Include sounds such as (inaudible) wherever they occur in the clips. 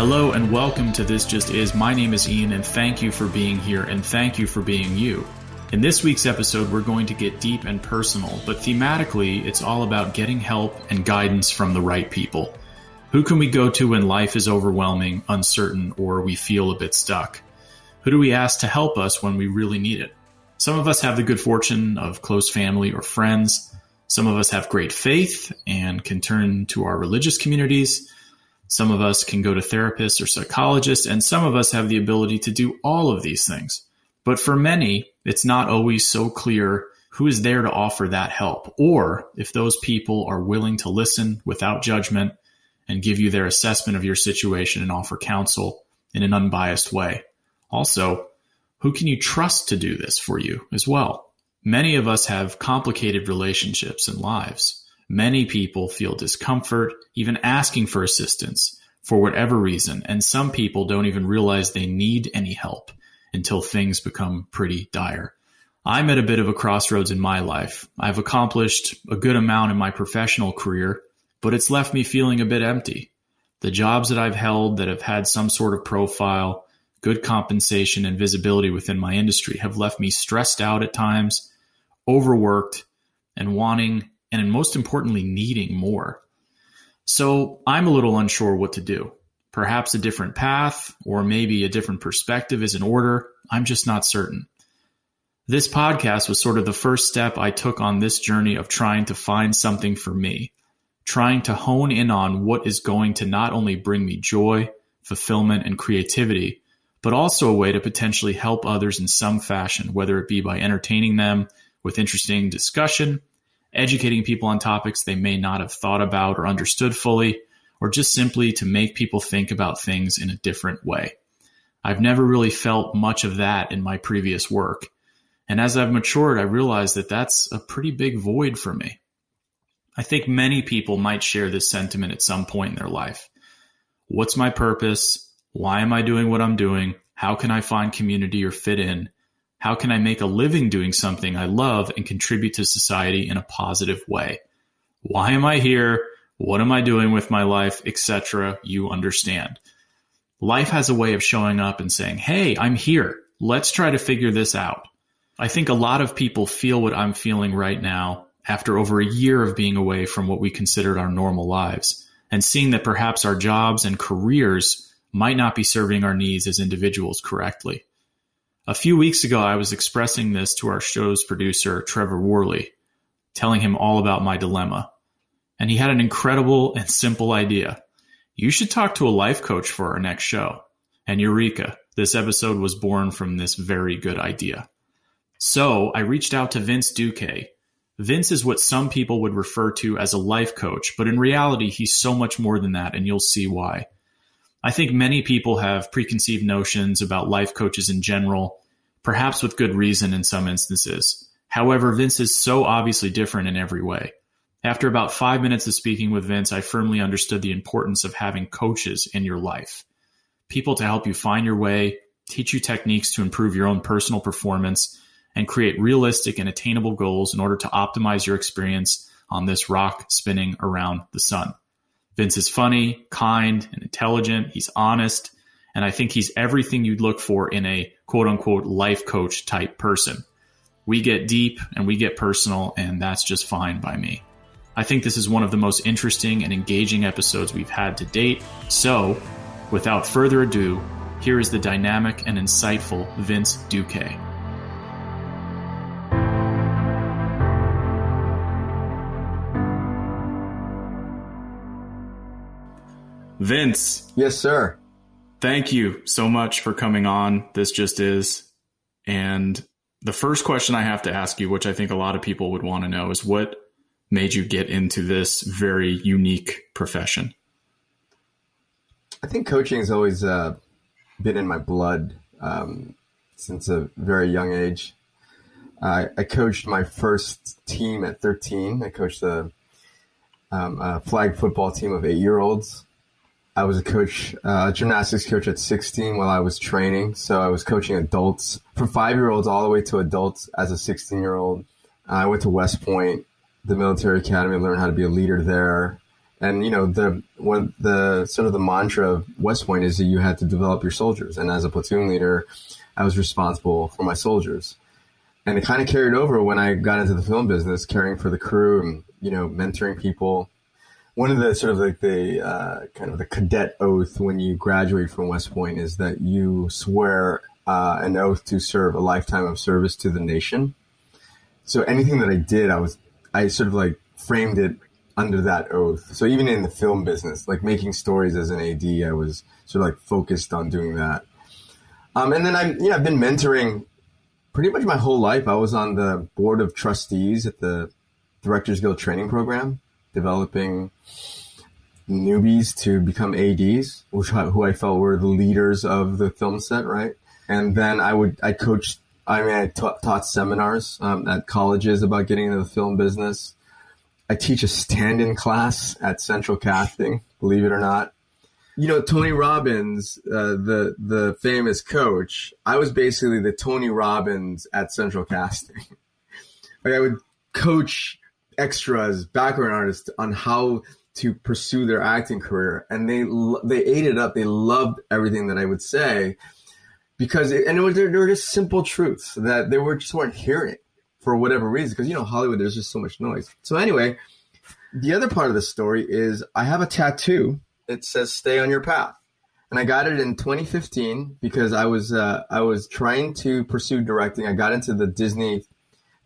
Hello and welcome to This Just Is. My name is Ian and thank you for being here and thank you for being you. In this week's episode, we're going to get deep and personal, but thematically, it's all about getting help and guidance from the right people. Who can we go to when life is overwhelming, uncertain, or we feel a bit stuck? Who do we ask to help us when we really need it? Some of us have the good fortune of close family or friends. Some of us have great faith and can turn to our religious communities. Some of us can go to therapists or psychologists, and some of us have the ability to do all of these things. But for many, it's not always so clear who is there to offer that help, or if those people are willing to listen without judgment and give you their assessment of your situation and offer counsel in an unbiased way. Also, who can you trust to do this for you as well? Many of us have complicated relationships and lives. Many people feel discomfort, even asking for assistance for whatever reason, and some people don't even realize they need any help until things become pretty dire. I'm at a bit of a crossroads in my life. I've accomplished a good amount in my professional career, but it's left me feeling a bit empty. The jobs that I've held that have had some sort of profile, good compensation, and visibility within my industry have left me stressed out at times, overworked, and wanting and most importantly, needing more. So I'm a little unsure what to do. Perhaps a different path or maybe a different perspective is in order. I'm just not certain. This podcast was sort of the first step I took on this journey of trying to find something for me, trying to hone in on what is going to not only bring me joy, fulfillment, and creativity, but also a way to potentially help others in some fashion, whether it be by entertaining them with interesting discussion educating people on topics they may not have thought about or understood fully, or just simply to make people think about things in a different way. I've never really felt much of that in my previous work. And as I've matured, I realized that that's a pretty big void for me. I think many people might share this sentiment at some point in their life. What's my purpose? Why am I doing what I'm doing? How can I find community or fit in? How can I make a living doing something I love and contribute to society in a positive way? Why am I here? What am I doing with my life, etc. You understand. Life has a way of showing up and saying, Hey, I'm here. Let's try to figure this out. I think a lot of people feel what I'm feeling right now after over a year of being away from what we considered our normal lives and seeing that perhaps our jobs and careers might not be serving our needs as individuals correctly. A few weeks ago, I was expressing this to our show's producer, Trevor Worley, telling him all about my dilemma. And he had an incredible and simple idea. You should talk to a life coach for our next show. And Eureka, this episode was born from this very good idea. So I reached out to Vince Duque. Vince is what some people would refer to as a life coach, but in reality, he's so much more than that, and you'll see why. I think many people have preconceived notions about life coaches in general, perhaps with good reason in some instances. However, Vince is so obviously different in every way. After about five minutes of speaking with Vince, I firmly understood the importance of having coaches in your life. People to help you find your way, teach you techniques to improve your own personal performance, and create realistic and attainable goals in order to optimize your experience on this rock spinning around the sun. Vince is funny, kind, and intelligent. He's honest. And I think he's everything you'd look for in a quote unquote life coach type person. We get deep and we get personal, and that's just fine by me. I think this is one of the most interesting and engaging episodes we've had to date. So, without further ado, here is the dynamic and insightful Vince Duque. Vince. Yes, sir. Thank you so much for coming on. This just is. And the first question I have to ask you, which I think a lot of people would want to know, is what made you get into this very unique profession? I think coaching has always uh, been in my blood um, since a very young age. I, I, coached my first team at 13. I coached a, um, a flag football team of eight year olds. I was a coach, uh, gymnastics coach at 16 while I was training. So I was coaching adults from five year olds all the way to adults as a 16 year old. I went to West Point, the military academy, learned how to be a leader there. And you know the one the sort of the mantra of West Point is that you had to develop your soldiers. And as a platoon leader, I was responsible for my soldiers. And it kind of carried over when I got into the film business, caring for the crew and you know mentoring people. One of the sort of like the uh, kind of the cadet oath when you graduate from West Point is that you swear uh, an oath to serve a lifetime of service to the nation. So anything that I did, I was I sort of like framed it under that oath. So even in the film business, like making stories as an AD, I was sort of like focused on doing that. Um, and then I, you know, I've been mentoring pretty much my whole life. I was on the board of trustees at the Directors Guild training program, developing newbies to become ADs, which who I felt were the leaders of the film set, right? And then I would I coached. I mean, I taught, taught seminars um, at colleges about getting into the film business. I teach a stand-in class at Central Casting, believe it or not. You know, Tony Robbins, uh, the the famous coach. I was basically the Tony Robbins at Central Casting. (laughs) like I would coach extras, background artists on how to pursue their acting career, and they they ate it up. They loved everything that I would say because, it, and it was, they were just simple truths that they were just weren't hearing for whatever reason, because you know Hollywood, there's just so much noise. So anyway, the other part of the story is I have a tattoo. It says "Stay on your path," and I got it in 2015 because I was uh, I was trying to pursue directing. I got into the Disney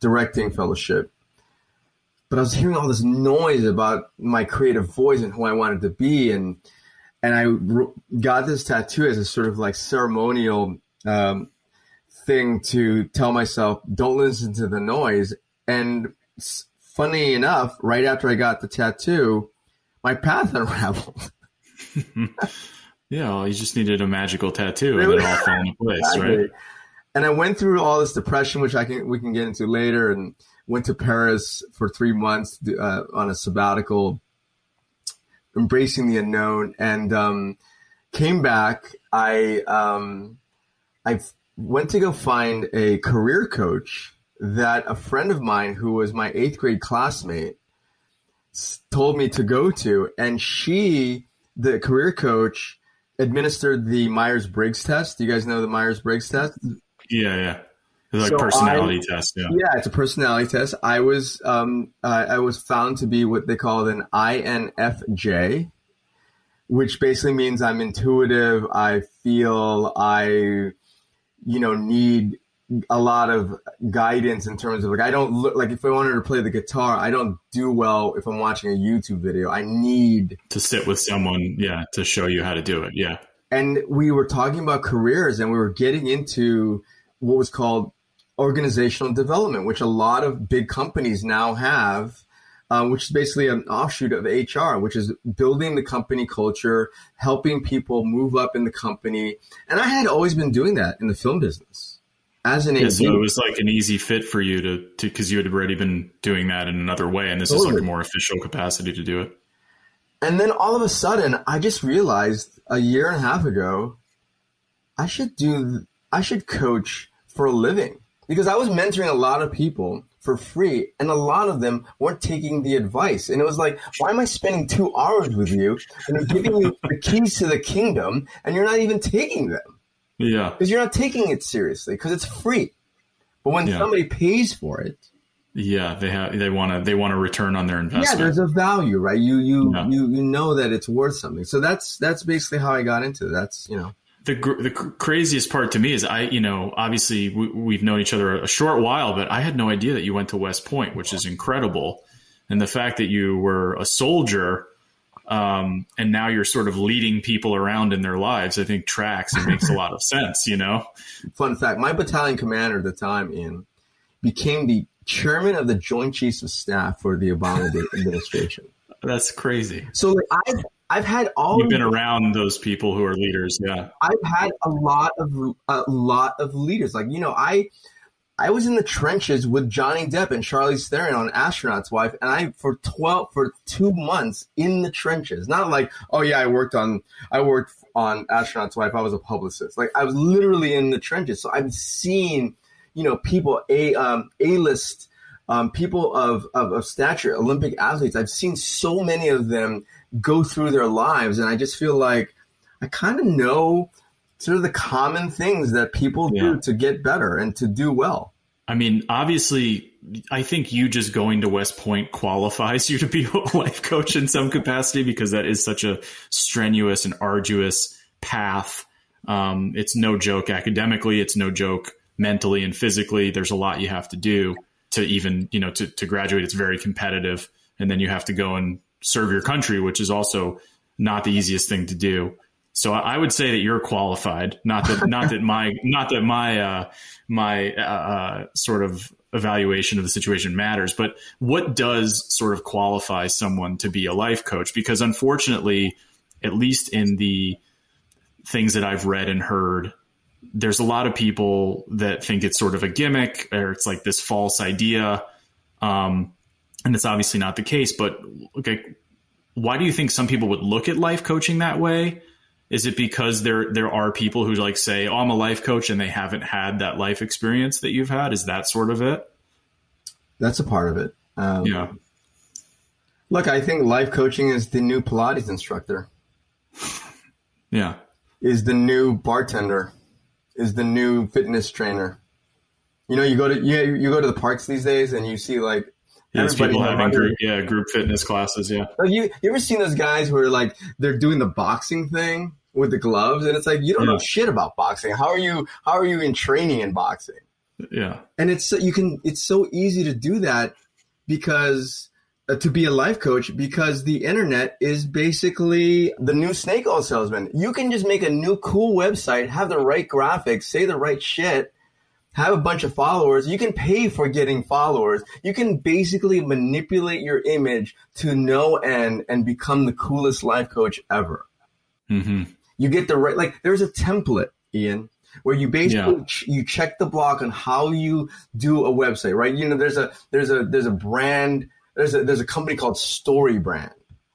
Directing Fellowship, but I was hearing all this noise about my creative voice and who I wanted to be, and and I got this tattoo as a sort of like ceremonial um, thing to tell myself, don't listen to the noise. And funny enough, right after I got the tattoo, my path (laughs) unraveled. (laughs) yeah, well, you just needed a magical tattoo and it all fell into place, (laughs) exactly. right? And I went through all this depression, which I can we can get into later, and went to Paris for three months uh, on a sabbatical, embracing the unknown, and um, came back. I um, I went to go find a career coach that a friend of mine who was my eighth grade classmate told me to go to. And she, the career coach, administered the Myers Briggs test. Do you guys know the Myers Briggs test? Yeah, yeah. Like so personality I, test. Yeah. yeah, it's a personality test. I was um, uh, I was found to be what they call an INFJ, which basically means I'm intuitive. I feel I you know, need a lot of guidance in terms of like I don't look like if I wanted to play the guitar, I don't do well if I'm watching a YouTube video. I need to sit with someone, yeah, to show you how to do it. Yeah. And we were talking about careers and we were getting into what was called organizational development, which a lot of big companies now have um, which is basically an offshoot of HR, which is building the company culture, helping people move up in the company. And I had always been doing that in the film business as an yeah, So it was like an easy fit for you to, to, cause you had already been doing that in another way. And this totally. is like a more official capacity to do it. And then all of a sudden I just realized a year and a half ago, I should do, I should coach for a living because I was mentoring a lot of people for free, and a lot of them weren't taking the advice. And it was like, why am I spending two hours with you and I'm giving you the keys to the kingdom, and you're not even taking them? Yeah, because you're not taking it seriously because it's free. But when yeah. somebody pays for it, yeah, they have they want to they want to return on their investment. Yeah, there's a value, right? You you yeah. you you know that it's worth something. So that's that's basically how I got into it. That's you know the the craziest part to me is I, you know, obviously we, have known each other a short while, but I had no idea that you went to West Point, which is incredible. And the fact that you were a soldier, um, and now you're sort of leading people around in their lives, I think tracks and makes a lot of sense. You know. Fun fact: my battalion commander at the time, Ian, became the chairman of the Joint Chiefs of Staff for the Obama administration. (laughs) That's crazy. So like, I've I've had all. You've been around those people who are leaders, yeah. I've had a lot of a lot of leaders. Like you know, I I was in the trenches with Johnny Depp and Charlize Theron on Astronaut's Wife, and I for twelve for two months in the trenches. Not like oh yeah, I worked on I worked on Astronaut's Wife. I was a publicist. Like I was literally in the trenches. So I've seen you know people a um, a list um, people of, of, of stature, Olympic athletes, I've seen so many of them go through their lives, and I just feel like I kind of know sort of the common things that people yeah. do to get better and to do well. I mean, obviously, I think you just going to West Point qualifies (laughs) you to be a life coach in some capacity because that is such a strenuous and arduous path. Um, it's no joke academically. It's no joke mentally and physically. There's a lot you have to do to even, you know, to, to graduate. It's very competitive. And then you have to go and serve your country, which is also not the easiest thing to do. So I would say that you're qualified. Not that (laughs) not that my not that my uh, my uh, uh, sort of evaluation of the situation matters, but what does sort of qualify someone to be a life coach? Because unfortunately, at least in the things that I've read and heard, there's a lot of people that think it's sort of a gimmick or it's like this false idea. Um, and it's obviously not the case, but okay, why do you think some people would look at life coaching that way? Is it because there there are people who like say, "Oh, I'm a life coach," and they haven't had that life experience that you've had? Is that sort of it? That's a part of it. Um, yeah. Look, I think life coaching is the new Pilates instructor. yeah. Is the new bartender. Is the new fitness trainer. You know, you go to yeah, you go to the parks these days and you see like Yes, people having group, yeah, group fitness classes. Yeah. Like you, you ever seen those guys who are like they're doing the boxing thing with the gloves, and it's like you don't yeah. know shit about boxing. How are you? How are you in training in boxing? Yeah. And it's you can. It's so easy to do that because uh, to be a life coach because the internet is basically the new snake oil salesman. You can just make a new cool website, have the right graphics, say the right shit, have a bunch of followers. You can pay for getting followers. You can basically manipulate your image to no end and become the coolest life coach ever. Mm-hmm. You get the right, like, there's a template, Ian, where you basically yeah. ch- you check the block on how you do a website, right? You know, there's a there's a there's a brand, there's a there's a company called Story Brand.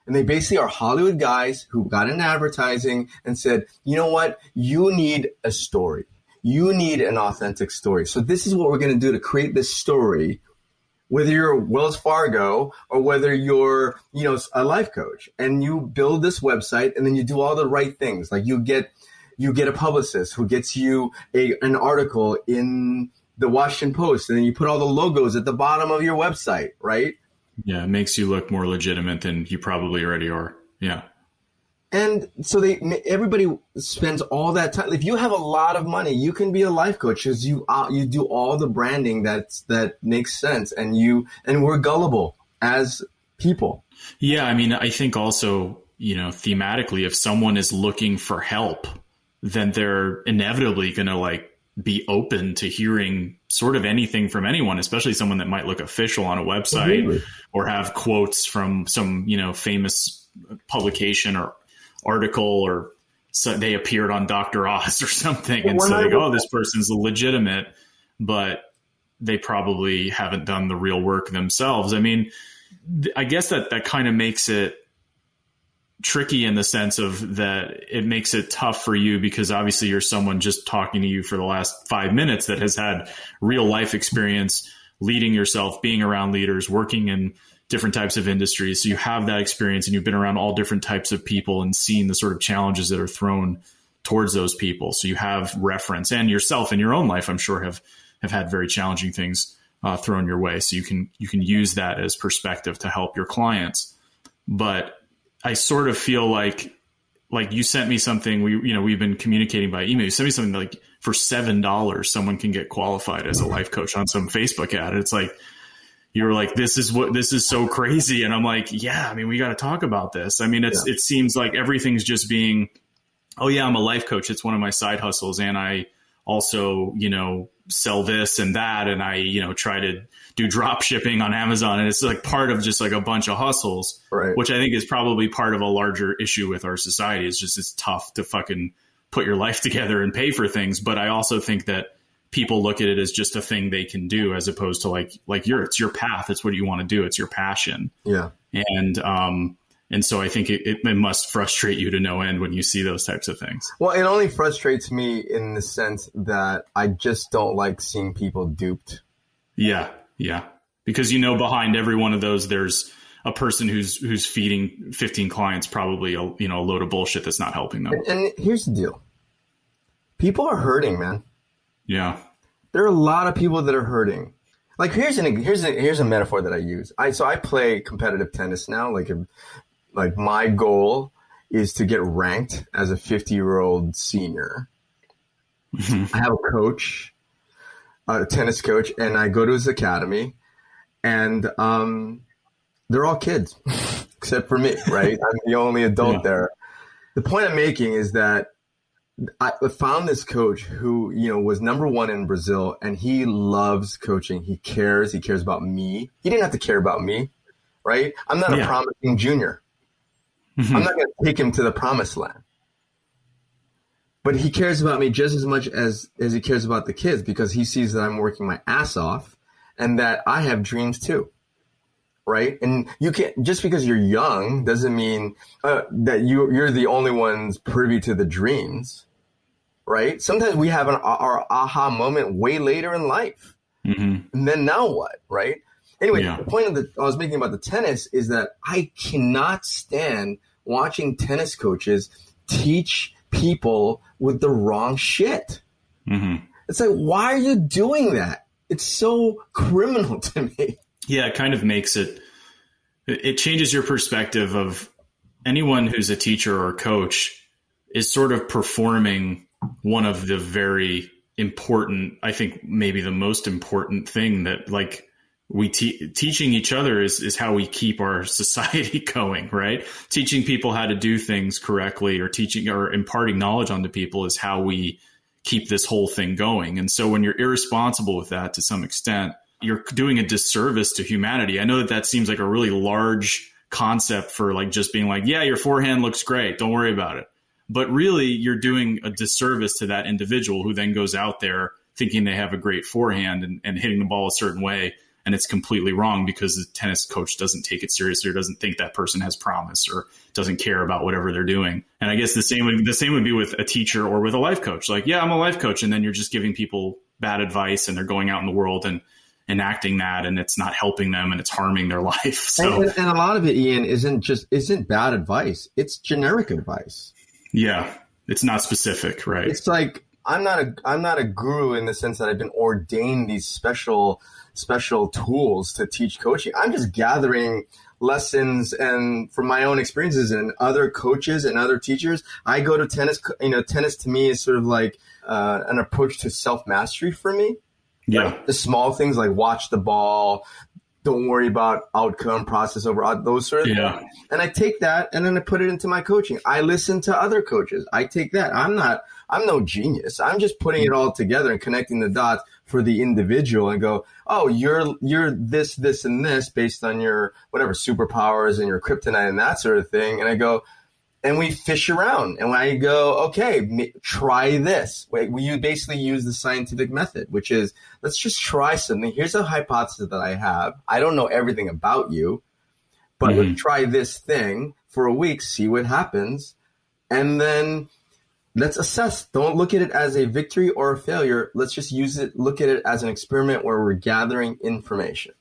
And they basically are Hollywood guys who got into advertising and said, you know what? You need a story you need an authentic story. So this is what we're going to do to create this story, whether you're Wells Fargo or whether you're, you know, a life coach and you build this website and then you do all the right things. Like you get, you get a publicist who gets you a, an article in the Washington Post and then you put all the logos at the bottom of your website, right? Yeah. It makes you look more legitimate than you probably already are. Yeah. And so they everybody spends all that time. If you have a lot of money, you can be a life coach because you uh, you do all the branding that's that makes sense, and you and we're gullible as people. Yeah, I mean, I think also you know thematically, if someone is looking for help, then they're inevitably going to like be open to hearing sort of anything from anyone, especially someone that might look official on a website mm-hmm. or have quotes from some you know famous publication or article or so they appeared on Dr. Oz (laughs) or something and say, like, oh, this person's legitimate, but they probably haven't done the real work themselves. I mean, I guess that that kind of makes it tricky in the sense of that it makes it tough for you because obviously you're someone just talking to you for the last five minutes that has had real life experience leading yourself, being around leaders, working in different types of industries. So you have that experience and you've been around all different types of people and seen the sort of challenges that are thrown towards those people. So you have reference and yourself in your own life, I'm sure have, have had very challenging things uh, thrown your way. So you can, you can use that as perspective to help your clients. But I sort of feel like, like you sent me something we, you know, we've been communicating by email. You sent me something like for $7, someone can get qualified as a life coach on some Facebook ad. It's like, you were like, this is what this is so crazy. And I'm like, yeah, I mean, we got to talk about this. I mean, it's, yeah. it seems like everything's just being, oh yeah, I'm a life coach. It's one of my side hustles. And I also, you know, sell this and that. And I, you know, try to do drop shipping on Amazon. And it's like part of just like a bunch of hustles, right. which I think is probably part of a larger issue with our society. It's just, it's tough to fucking put your life (laughs) together and pay for things. But I also think that, people look at it as just a thing they can do as opposed to like like your it's your path. It's what you want to do. It's your passion. Yeah. And um and so i think it, it, it, must frustrate you to no end when you see those types of things. Well it only frustrates me in the sense that i just don't like seeing people duped. Yeah. Yeah. Because you know behind every one of those there's a person who's who's feeding 15 clients probably a you know a load of bullshit that's not helping them. And, and here's the deal: people are hurting, man. Yeah, there are a lot of people that are hurting. Like here's an here's a here's a metaphor that I use. I so I play competitive tennis now. Like like my goal is to get ranked as a 50 year old senior. (laughs) I have a coach, a tennis coach, and I go to his academy, and um, they're all kids, (laughs) except for me, right? (laughs) I'm the only adult yeah. there. The point I'm making is that I found this coach who, you know, was number one in Brazil and he loves coaching. He cares. He cares about me. He didn't have to care about me, right? I'm not yeah. a promising junior. Mm-hmm. I'm not going to take him to the promised land. But he cares about me just as much as, as he cares about the kids because he sees that I'm working my ass off and that I have dreams too right? And you can't just because you're young doesn't mean uh, that you you're the only ones privy to the dreams, right? Sometimes we have an our aha moment way later in life, mm-hmm. and then now what, right? Anyway, yeah. the point of the I was making about the tennis is that I cannot stand watching tennis coaches teach people with the wrong shit. Mm-hmm. It's like, why are you doing that? It's so criminal (laughs) to me. Yeah, it kind of makes it it changes your perspective of anyone who's a teacher or coach is sort of performing one of the very important i think maybe the most important thing that like we te- teaching each other is is how we keep our (laughs) society going right teaching people how to do things correctly or teaching or imparting knowledge onto people is how we keep this whole thing going and so when you're irresponsible with that to some extent you're doing a disservice to humanity. I know that that seems like a really large concept for like just being like, yeah, your forehand looks great. Don't worry about it. But really, you're doing a disservice to that individual who then goes out there thinking they have a great forehand and, and hitting the ball a certain way. And it's completely wrong because the tennis coach doesn't take it seriously or doesn't think that person has promise or doesn't care about whatever they're doing. And I guess the same would, the same would be with a teacher or with a life coach. Like, yeah, I'm a life coach. And then you're just giving people bad advice and they're going out in the world and enacting that and it's not helping them and it's harming their (laughs) life. So and, and, a lot of it, Ian, isn't just isn't bad advice. It's generic advice. Yeah. It's not specific, right? It's like I'm not a I'm not a guru in the sense that I've been ordained these special special tools to teach coaching. I'm just gathering lessons and from my own experiences and other coaches and other teachers. I go to tennis. You know, tennis to me is sort of like uh, an approach to self mastery for me. Yeah. Like the small things like watch the ball, don't worry about outcome, process over those sort of yeah. things. And I take that and then I put it into my coaching. I listen to other coaches. I take that. I'm not, I'm no genius. I'm just putting it all together and connecting the dots for the individual and go, oh, you're, you're this, this, and this based on your whatever superpowers and your kryptonite and that sort of thing. And I go, and we fish around and I go, okay, try this. We basically use the scientific method, which is let's just try something. Here's a hypothesis that I have. I don't know everything about you, but mm-hmm. let's try this thing for a week, see what happens. And then let's assess. Don't look at it as a victory or a failure. Let's just use it, look at it as an experiment where we're gathering information.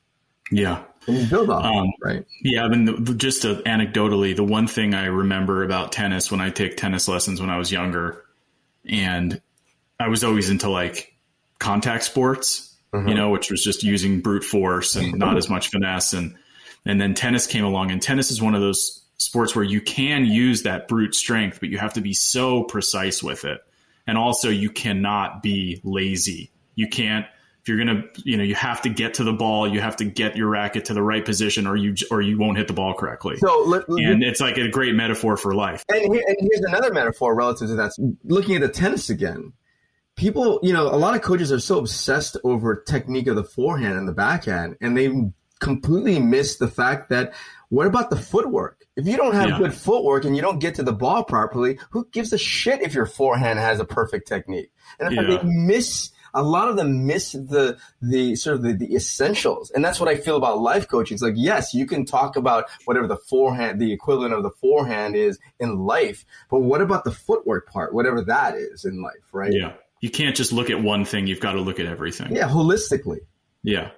Yeah. Build on um, right? Yeah. I mean, the, just to, anecdotally, the one thing I remember about tennis when I take tennis lessons when I was younger, and I was always into like contact sports, mm-hmm. you know, which was just using brute force and not as much finesse. And, and then tennis came along, and tennis is one of those sports where you can use that brute strength, but you have to be so precise with it. And also, you cannot be lazy. You can't you're gonna you know you have to get to the ball you have to get your racket to the right position or you or you won't hit the ball correctly. So let, and it's like a great metaphor for life. And, here, and here's another metaphor relative to that. Looking at the tennis again people you know a lot of coaches are so obsessed over technique of the forehand and the backhand and they completely miss the fact that what about the footwork? If you don't have yeah. good footwork and you don't get to the ball properly who gives a shit if your forehand has a perfect technique? And if yeah. they miss a lot of them miss the the sort of the, the essentials. And that's what i feel about life coaching it's like yes you can talk about whatever the forehand the equivalent of the forehand is in life but what about the footwork part whatever that is in life right? Yeah. You can't just look at one thing you've got to look at everything. Yeah holistically. Yeah.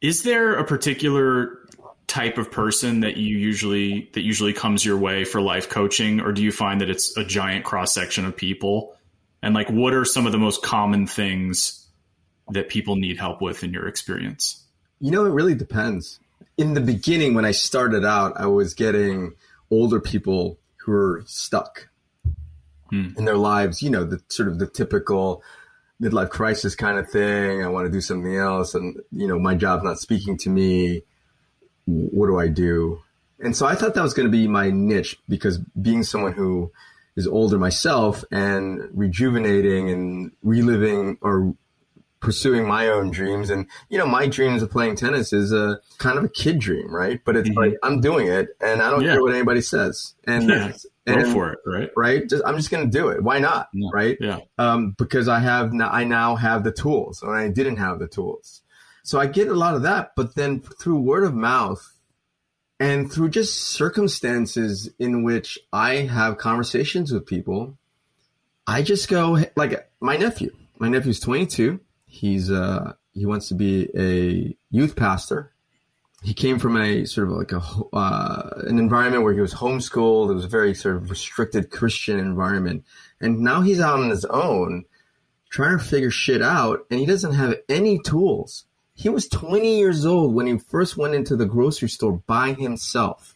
Is there a particular type of person that you usually that usually comes your way for life coaching or do you find that it's a giant cross section of people? And like what are some of the most common things that people need help with in your experience? You know, it really depends. In the beginning when I started out, I was getting older people who are stuck hmm. in their lives, you know, the sort of the typical midlife crisis kind of thing. I want to do something else. And, you know, my job's not speaking to me. What do I do? And so I thought that was going to be my niche because being someone who is older myself and rejuvenating and reliving or pursuing my own dreams. And, you know, my dreams of playing tennis is a kind of a kid dream, right? But it's mm-hmm. like, I'm doing it and I don't yeah. care what anybody says. And, yeah. and Go for it, right? Right. Just, I'm just going to do it. Why not? Yeah. Right. Yeah. Um, because I have, I now have the tools and I didn't have the tools. So I get a lot of that, but then through word of mouth and through just circumstances in which I have conversations with people, I just go like my nephew. My nephew's 22 He's uh, he wants to be a youth pastor. He came from a sort of like a uh, an environment where he was homeschooled. It was a very sort of restricted Christian environment, and now he's out on his own, trying to figure shit out, and he doesn't have any tools. He was 20 years old when he first went into the grocery store by himself.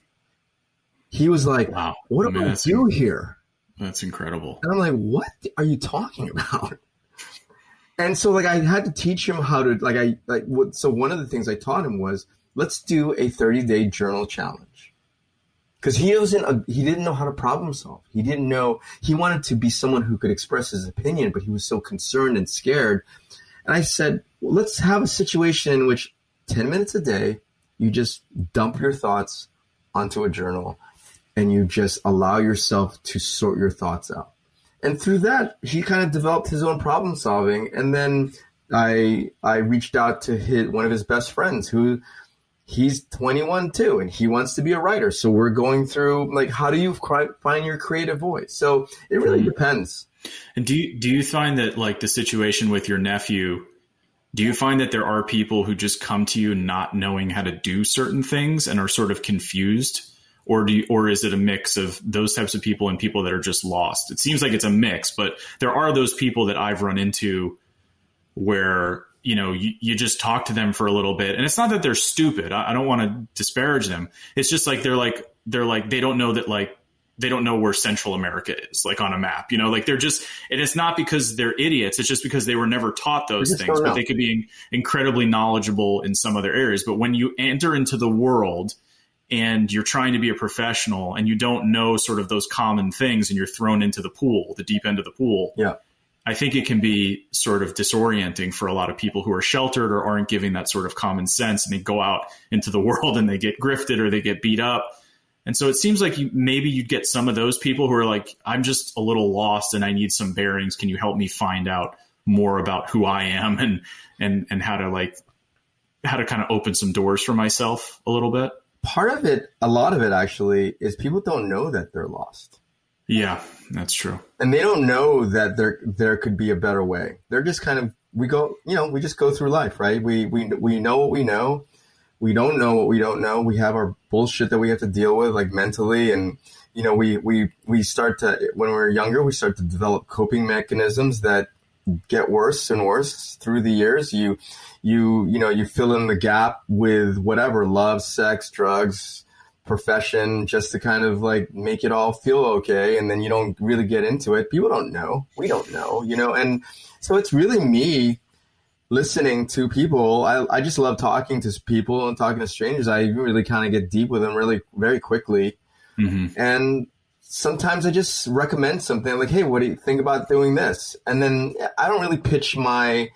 He was like, wow. "What do I, mean, I do here?" That's incredible. And I'm like, "What are you talking about?" (laughs) and so like I had to teach him how to like I like what so one of the things I taught him was let's do a 30 day journal challenge because he wasn't a, he didn't know how to problem solve he didn't know he wanted to be someone who could express his opinion but he was so concerned and scared and I said well, let's have a situation in which 10 minutes a day you just dump your thoughts onto a journal and you just allow yourself to sort your thoughts out. And through that he kind of developed his own problem solving. And then i i reached out to his one of his best friends who he's 21 too and he wants to be a writer. So we're going through like how do you find your creative voice? So it really mm-hmm. depends and do you do you find that like the situation with your nephew do you find that there are people who just come to you not knowing how to do certain things and are sort of confused or do you, or is it a mix of those types of people and people that are just lost? It seems like it's a mix, but there are those people that I've run into where you know you, you just talk to them for a little bit, and it's not that they're stupid. I, I don't want to disparage them. It's just like they're like they're like they don't know that like they don't know where Central America is, like on a map. You know, like they're just, and it's not because they're idiots. It's just because they were never taught those things, but they could be incredibly knowledgeable in some other areas. But when you enter into the world and you're trying to be a professional and you don't know sort of those common things and you're thrown into the pool, the deep end of the pool. Yeah. I think it can be sort of disorienting for a lot of people who are sheltered or aren't giving that sort of common sense and they go out into the (laughs) world and they get grifted or they get beat up. And so it seems like you, maybe you'd get some of those people who are like, I'm just a little lost and I need some bearings. Can you help me find out more about who I am and, and, and how to like, how to kind of open some doors for myself a little bit? part of it, a lot of it actually, is people don't know that they're lost. Yeah, that's true. And they don't know that there there could be a better way. They're just kind of we go, you know, we just go through life, right? We we we know what we know. We don't know what we don't know. We have our bullshit that we have to deal with, like mentally, and you know, we we we start to when we're younger, we start to develop coping mechanisms that get worse and worse through the years. You you you know you fill in the gap with whatever love, sex, drugs, profession, just to kind of like make it all feel okay, and then you don't really get into it. People don't know. We don't know, you know, and so it's really me listening to people. I I just love talking to people and talking to strangers. I really kind of get deep with them really very quickly. Mm-hmm. And sometimes I just recommend something like, "Hey, what do you think about doing this?" And then I don't really pitch my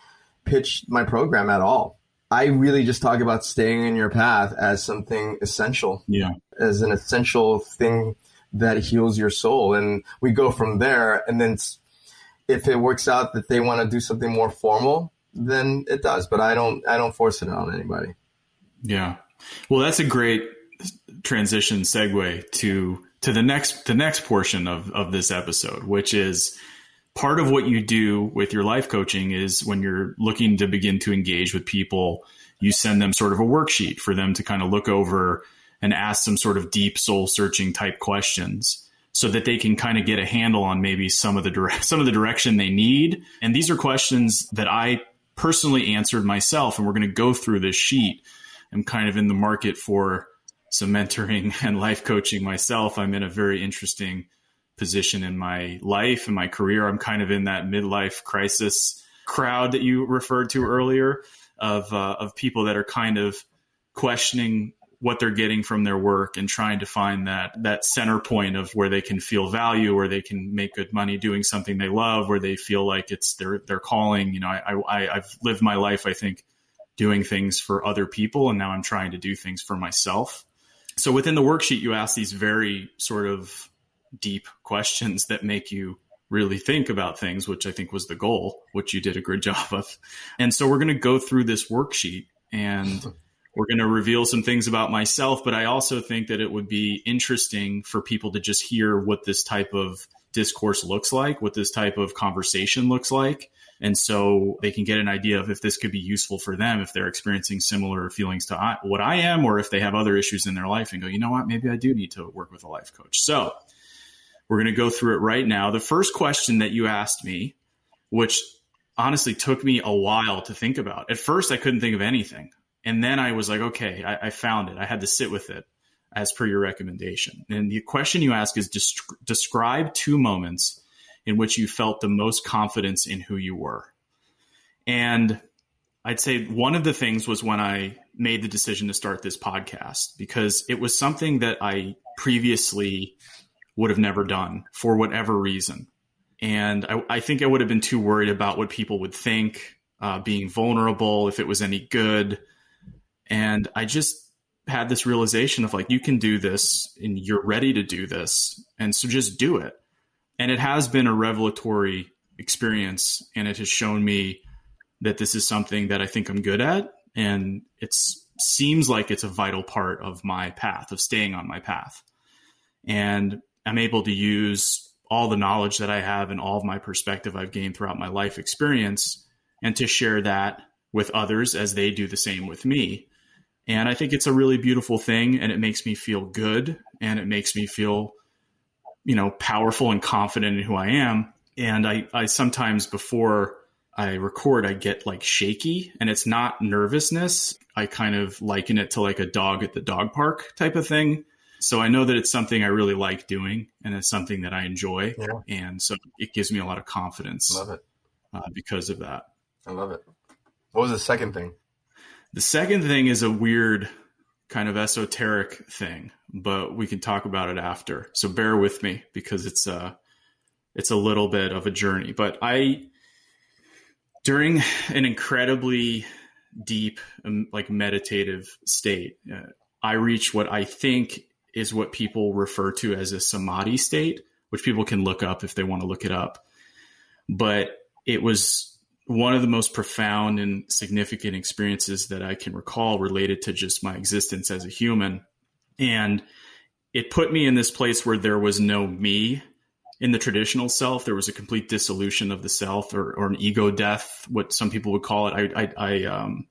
pitch my program at all. I really just talk about staying in your path as something essential. Yeah. As an essential thing that heals your soul. And we go from there. And then if it works out that they want to do something more formal, then it does. But I don't, I don't force it on anybody. Yeah. Well, that's a great transition segue to to the next the next portion of of this episode, which is part of what you do with your life coaching is when you're looking to begin to engage with people, you send them sort of a worksheet for them to kind of look over and ask some sort of deep soul searching type questions so that they can kind of get a handle on maybe some of the direct, (laughs) some of the direction they need. And these are questions that I personally answered myself and we're going to go through this sheet. I'm kind of in the market for some mentoring (laughs) and life coaching myself. I'm in a very interesting position in my life and my career. I'm kind of in that midlife crisis crowd that you referred to earlier of uh, of people that are kind of questioning what they're getting from their work and trying to find that that center point of where they can feel value, where they can make good money doing something they love, where they feel like it's their their calling. You know, I, I I've lived my life, I think, doing things for other people, and now I'm trying to do things for myself. So within the worksheet, you ask these very sort of deep questions that make you really think about things, which I think was the goal, which you did a good (laughs) job of. And so we're going to go through this worksheet and (laughs) we're going to reveal some things about myself, but I also think that it would be interesting for people to just hear what this type of discourse looks like, what this type of conversation looks like. And so they can get an idea of if this could be useful for them, if they're experiencing similar feelings to what I am, or if they have other issues in their life and go, you know what, maybe I do need to work with a life coach. So we're going to go through it right now. The first question that you asked me, which honestly took me a while to think about. At first, I couldn't think of anything. And then I was like, okay, I, I found it. I had to sit with it as per your recommendation. And the question you ask is describe two moments in which you felt the most confidence in who you were. And I'd say one of the things was when I made the decision to start this podcast because it was something that I previously would have never done for whatever reason. And I, I think I would have been too worried about what people would think, uh, being vulnerable, if it was any good. And I just had this realization of like, you can do this and you're ready to do this. And so just do it. And it has been a revelatory experience. And it has shown me that this is something that I think I'm good at. And it seems like it's a vital part of my path, of staying on my path. And I'm able to use all the knowledge that I have and all of my perspective I've gained throughout my life experience and to share that with others as they do the same with me. And I think it's a really beautiful thing and it makes me feel good and it makes me feel, you know, powerful and confident in who I am. And I, I sometimes before I record, I get like shaky and it's not nervousness. I kind of liken it to like a dog at the dog park type of thing. So I know that it's something I really like doing and it's something that I enjoy. Yeah. And so it gives me a lot of confidence. Love it. Uh, because of that. I love it. What was the second thing? The second thing is a weird kind of esoteric thing, but we can talk about it after. So bear with me because it's a uh, it's a little bit of a journey. But I during an incredibly deep um, like meditative state, uh, I reach what I think is what people refer to as a samadhi state, which people can look up if they want to look it up. But it was one of the most profound and significant experiences that I can recall related to just my existence as a human. And it put me in this place where there was no me in the traditional self. There was a complete dissolution of the self or, or an ego death, what some people would call it. I, I, I, um,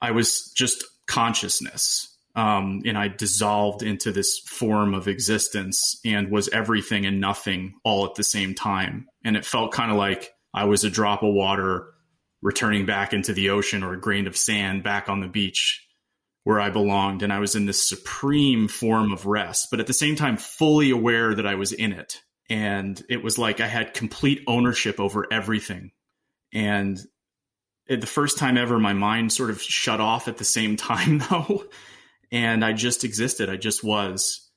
I was just consciousness um, and I dissolved into this form of existence and was everything and nothing all at the same time. And it felt kind of like I was a drop of water returning back into the ocean or a grain of sand back on the beach where I belonged. And I was in this supreme form of rest, but at the same time, fully aware that I was in it. And it was like I had complete ownership over everything. And the first time ever, my mind sort of shut off at the same (laughs) time, though and I just existed. I just was.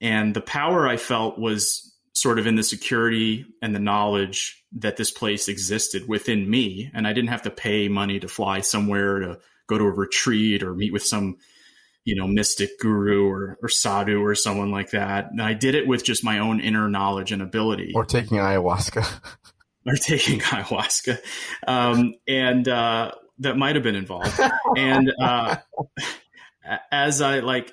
And the power I felt was sort of in the security and the knowledge that this place existed within me. And I didn't have to pay money to fly somewhere to go to a retreat or meet with some, you know, mystic guru or, or sadhu or someone like that. And I did it with just my own inner knowledge and ability. Or taking ayahuasca. (laughs) or taking ayahuasca. Um, and uh, that might have been involved. and uh, as I like,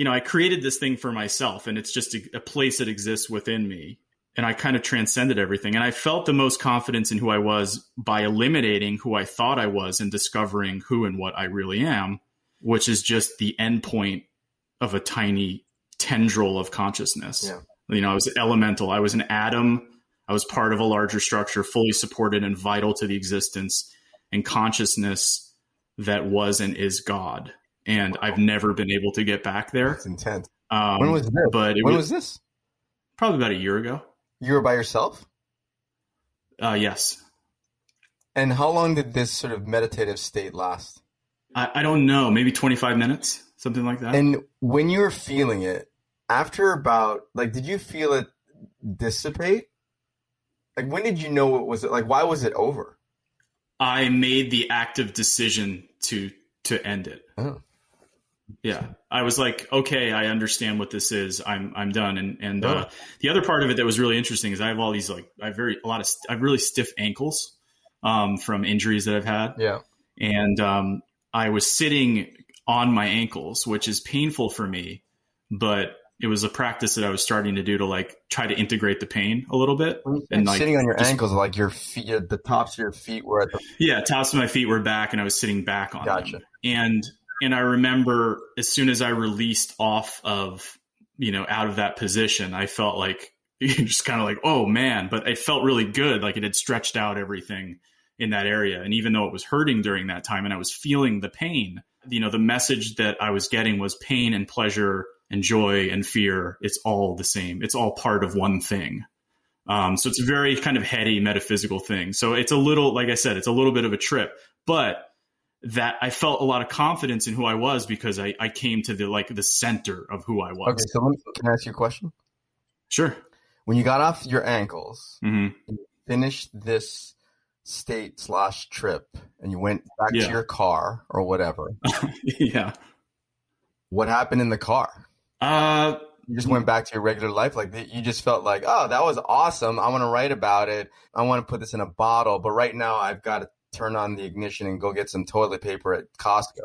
you know, I created this thing for myself and it's just a, a place that exists within me. and I kind of transcended everything. And I felt the most confidence in who I was by eliminating who I thought I was and discovering who and what I really am, which is just the endpoint of a tiny tendril of consciousness. Yeah. You know, I was elemental. I was an atom. I was part of a larger structure, fully supported and vital to the existence and consciousness that was and is God. And I've never been able to get back there. That's intense. Um, when was this? But when was, was this? Probably about a year ago. You were by yourself? Uh, yes. And how long did this sort of meditative state last? I, I don't know, maybe 25 minutes, something like that. And when you were feeling it, after about, like, did you feel it dissipate? Like, when did you know it was, like, why was it over? I made the active decision to to end it. Oh. Yeah, I was like, okay, I understand what this is. I'm I'm done. And and uh, the other part of it that was really interesting is I have all these like I have very a lot of I have really stiff ankles um, from injuries that I've had. Yeah, and um, I was sitting on my ankles, which is painful for me, but it was a practice that I was starting to do to like try to integrate the pain a little bit. And, like, sitting on your just, ankles, like your feet, the tops of your feet were at the yeah, tops of my feet were back, and I was sitting back on gotcha. them. And and I remember as soon as I released off of, you know, out of that position, I felt like (laughs) just kind of like, oh man, but it felt really good. Like it had stretched out everything in that area. And even though it was hurting during that time and I was feeling the pain, you know, the message that I was getting was pain and pleasure and joy and fear. It's all the same. It's all part of one thing. Um, so it's a very kind of heady metaphysical thing. So it's a little, like I said, it's a little bit of a trip, but that I felt a lot of confidence in who I was because I, I came to the like the center of who I was. Okay, so me, can I ask you a question? Sure. When you got off your ankles, mm-hmm. you finished this state slash trip, and you went back yeah. to your car or whatever. (laughs) yeah. What happened in the car? Uh, you just went back to your regular life. Like you just felt like, oh, that was awesome. I want to write about it. I want to put this in a bottle. But right now, I've got to turn on the ignition and go get some toilet paper at Costco.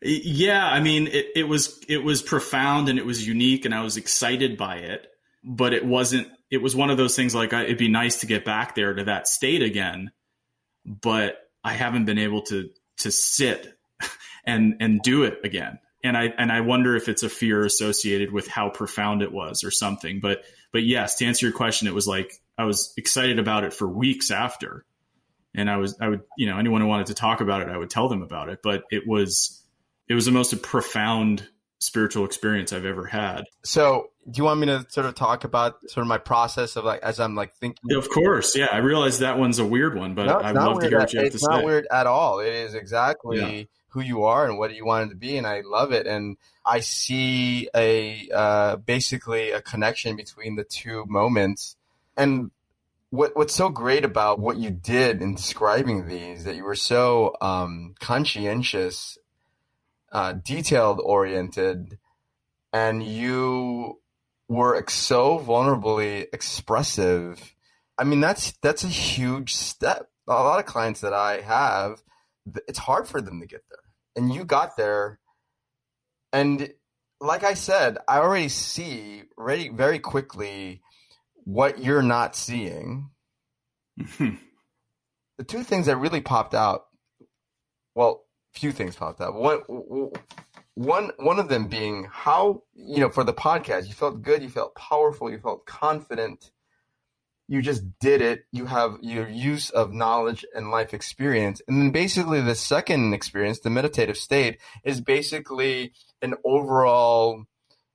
Yeah, I mean, it, it was it was profound and it was unique, and I was excited by it. But it wasn't. It was one of those things like it'd be nice to get back there to that state again, but I haven't been able to to sit (laughs) and and do it again. And I and I wonder if it's a fear associated with how profound it was or something. But but yes, to answer your question, it was like I was excited about it for weeks after and I was I would you know anyone who wanted to talk about it I would tell them about it but it was it was the most profound spiritual experience I've ever had. So, do you want me to sort of talk about sort of my process of like as I'm like thinking? Of course, yeah. I realize that one's a weird one, but no, I'd love to hear what you have to say. It's not weird at all. It is exactly yeah. who you are and what you wanted to be, and I love it. And I see a uh, basically a connection between the two moments. And what what's so great about what you did in describing these that you were so um, conscientious, uh, detailed oriented, and you were so vulnerably expressive. I mean, that's that's a huge step. A lot of clients that I have, it's hard for them to get there, and you got there. And like I said, I already see very very quickly what you're not seeing. (laughs) The two things that really popped out, well, few things popped out. One, one, one of them being how you know for the podcast, you felt good, you felt powerful, you felt confident. You just did it. You have your use of knowledge and life experience. And then basically the second experience, the meditative state, is basically an overall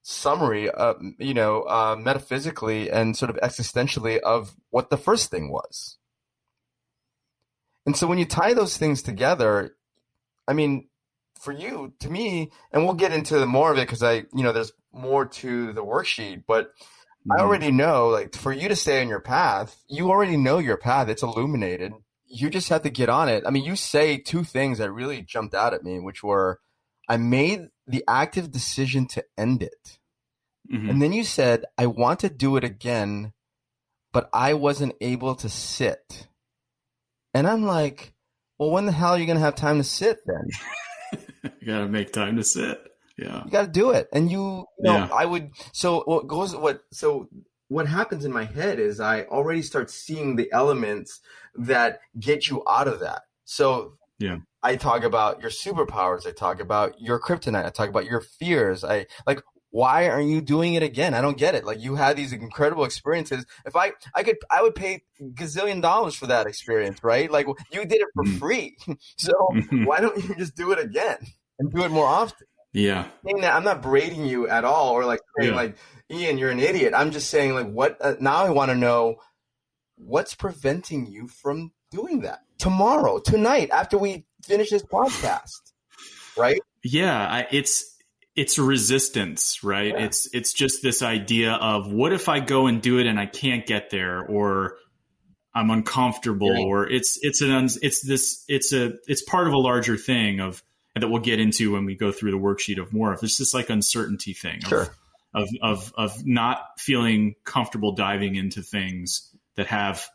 summary, uh, you know, uh, metaphysically and sort of existentially of what the first thing was. And so when you tie those things together, I mean, for you, to me, and we'll get into more of it because I, you know, there's more to the worksheet, but mm-hmm. I already know, like, for you to stay on your path, you already know your path. It's illuminated. You just have to get on it. I mean, you say two things that really jumped out at me, which were, I made the active decision to end it. Mm-hmm. And then you said, I want to do it again, but I wasn't able to sit. And I'm like, well, when the hell are you going to have time to sit then? (laughs) you got to make time to sit. Yeah. You got to do it. And you, you know, yeah. I would, so what goes, what, so what happens in my head is I already start seeing the elements that get you out of that. So yeah. I talk about your superpowers. I talk about your kryptonite. I talk about your fears. I like why aren't you doing it again? I don't get it. Like you had these incredible experiences. If I, I could, I would pay gazillion dollars for that experience, right? Like you did it for mm. free. (laughs) so why don't you just do it again and do it more often? Yeah. That I'm not braiding you at all or like saying yeah. like, Ian, you're an idiot. I'm just saying like what, uh, now I want to know what's preventing you from doing that tomorrow, tonight, after we finish this podcast, right? Yeah. I, it's, it's resistance, right? Yeah. It's it's just this idea of what if I go and do it and I can't get there, or I'm uncomfortable, or it's it's an it's this it's a it's part of a larger thing of that we'll get into when we go through the worksheet of more. It's just like uncertainty thing sure. of, of of of not feeling comfortable diving into things that have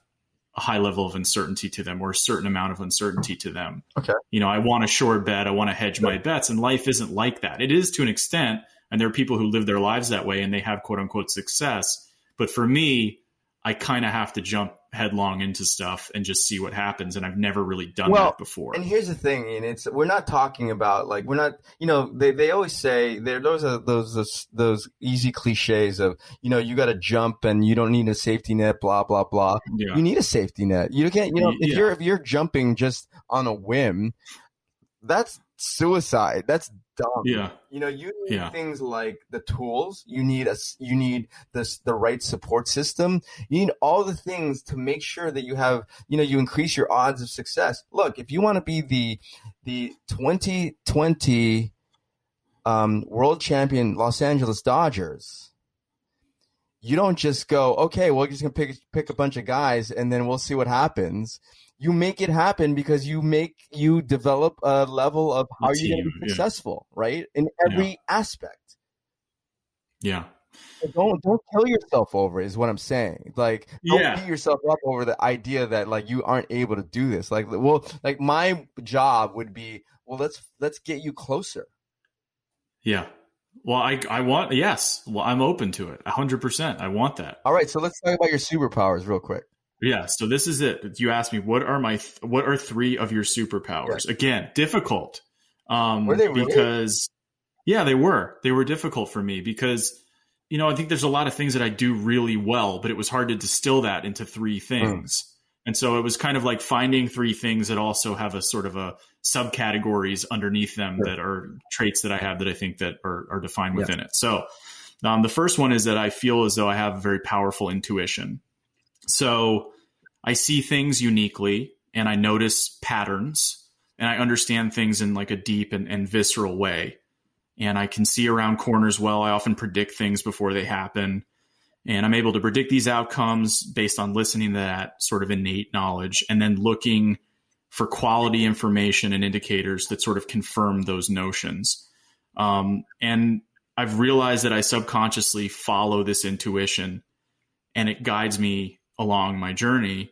a high level of uncertainty to them or a certain amount of uncertainty to them. Okay. You know, I want a short bet, I want to hedge my bets, and life isn't like that. It is to an extent, and there are people who live their lives that way and they have quote unquote success. But for me, I kind of have to jump headlong into stuff and just see what happens. And I've never really done well, that before. And here's the thing, and it's we're not talking about like we're not you know they, they always say there those are those, those those easy cliches of you know you got to jump and you don't need a safety net blah blah blah. Yeah. You need a safety net. You can't you know if yeah. you're if you're jumping just on a whim, that's suicide. That's dumb. Yeah. You know, you need yeah. things like the tools. You need a you need this the right support system. You need all the things to make sure that you have you know you increase your odds of success. Look, if you want to be the the 2020 um, world champion Los Angeles Dodgers, you don't just go, okay, well, we're just gonna pick pick a bunch of guys and then we'll see what happens you make it happen because you make you develop a level of how you're going to be successful, yeah. right? In every yeah. aspect. Yeah. So don't don't kill yourself over it, is what I'm saying. Like don't yeah. beat yourself up over the idea that like you aren't able to do this. Like well, like my job would be well, let's let's get you closer. Yeah. Well, I I want yes. Well, I'm open to it. hundred percent. I want that. All right, so let's talk about your superpowers real quick. Yeah, so this is it. You asked me what are my th- what are three of your superpowers? Yeah. Again, difficult. Um were they really? because yeah, they were. They were difficult for me because you know, I think there's a lot of things that I do really well, but it was hard to distill that into three things. Mm. And so it was kind of like finding three things that also have a sort of a subcategories underneath them sure. that are traits that I have that I think that are, are defined within yeah. it. So um, the first one is that I feel as though I have a very powerful intuition. So I see things uniquely and I notice patterns and I understand things in like a deep and, and visceral way. And I can see around corners well. I often predict things before they happen. And I'm able to predict these outcomes based on listening to that sort of innate knowledge and then looking for quality information and indicators that sort of confirm those notions. Um, and I've realized that I subconsciously follow this intuition and it guides me along my journey.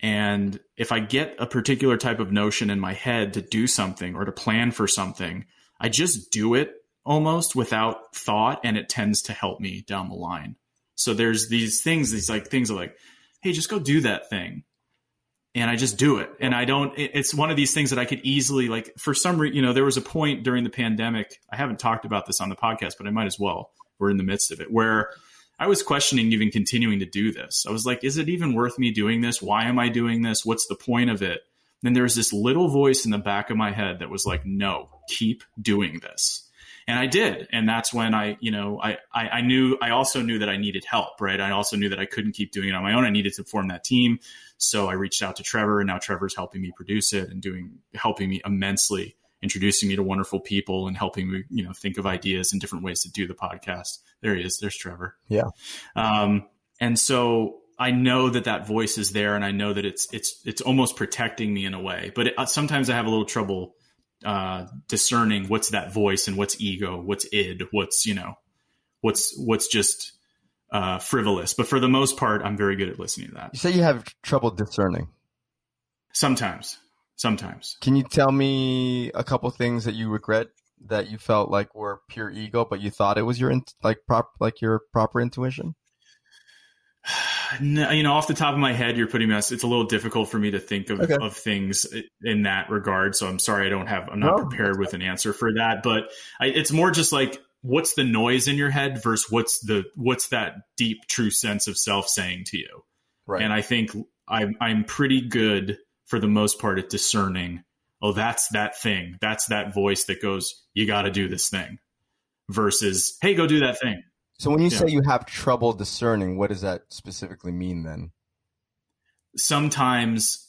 And if I get a particular type of notion in my head to do something or to plan for something, I just do it almost without thought and it tends to help me down the line. So there's these things, these like things are like, hey, just go do that thing. And I just do it. And I don't, it's one of these things that I could easily, like, for some reason, you know, there was a point during the pandemic. I haven't talked about this on the podcast, but I might as well. We're in the midst of it where I was questioning even continuing to do this. I was like, is it even worth me doing this? Why am I doing this? What's the point of it? And there was this little voice in the back of my head that was like, no, keep doing this. And I did. And that's when I, you know, I, I, I knew, I also knew that I needed help, right? I also knew that I couldn't keep doing it on my own. I needed to form that team. So I reached out to Trevor and now Trevor's helping me produce it and doing, helping me immensely introducing me to wonderful people and helping me, you know, think of ideas and different ways to do the podcast. There he is. There's Trevor. Yeah. Um, and so I know that that voice is there, and I know that it's it's it's almost protecting me in a way. But it, uh, sometimes I have a little trouble uh, discerning what's that voice and what's ego, what's id, what's you know, what's what's just uh, frivolous. But for the most part, I'm very good at listening to that. You say you have trouble discerning. Sometimes, sometimes. Can you tell me a couple things that you regret that you felt like were pure ego, but you thought it was your in, like prop like your proper intuition? (sighs) No, you know, off the top of my head, you're putting me. It's a little difficult for me to think of, Okay. of things in that regard. So I'm sorry, I don't have. I'm not No. prepared with an answer for that. But I, it's more just like, what's the noise in your head versus what's the what's that deep, true sense of self saying to you. Right. And I think I'm I'm pretty good for the most part at discerning. Oh, that's that thing. That's that voice that goes, "You got to do this thing," versus, "Hey, go do that thing." So when you Yeah. say you have trouble discerning, what does that specifically mean then? sometimes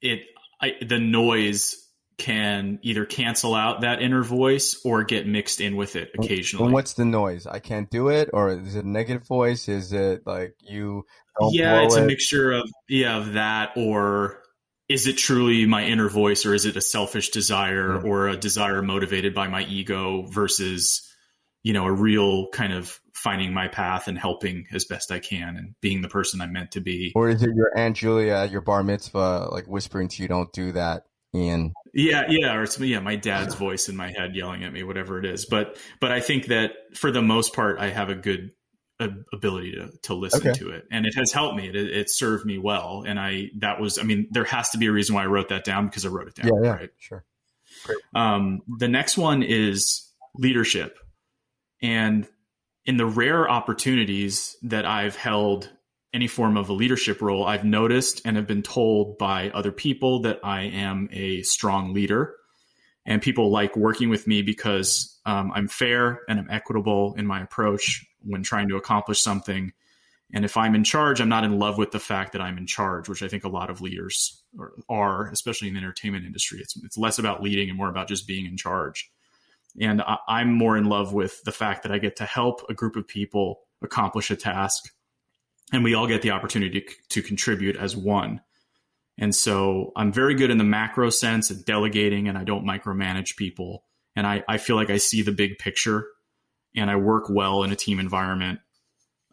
it I, the noise can either cancel out that inner voice or get mixed in with it occasionally. And what's the noise? I can't do it, or is it a negative voice? Is it like you don't yeah, it's it? a mixture of yeah of that or is it truly my inner voice or is it a selfish desire Mm. or a desire motivated by my ego versus you know a real kind of finding my path and helping as best I can and being the person I'm meant to be. Or is it your Aunt Julia at your bar mitzvah, like whispering to you, "Don't do that"? Ian. Yeah, yeah, or it's yeah, my dad's voice in my head yelling at me, whatever it is. But but I think that for the most part, I have a good ability to to listen Okay. to it, and it has helped me. It, it served me well, and I that was I mean there has to be a reason why I wrote that down because I wrote it down. Yeah, yeah, Right. sure. Um, the next one is leadership. And in the rare opportunities that I've held any form of a leadership role, I've noticed and have been told by other people that I am a strong leader. And people like working with me because um, I'm fair and I'm equitable in my approach when trying to accomplish something. And if I'm in charge, I'm not in love with the fact that I'm in charge, which I think a lot of leaders are, especially in the entertainment industry. It's, it's less about leading and more about just being in charge. And I, I'm more in love with the fact that I get to help a group of people accomplish a task, and we all get the opportunity to, to contribute as one. And so I'm very good in the macro sense at delegating, and I don't micromanage people. And I, I feel like I see the big picture, and I work well in a team environment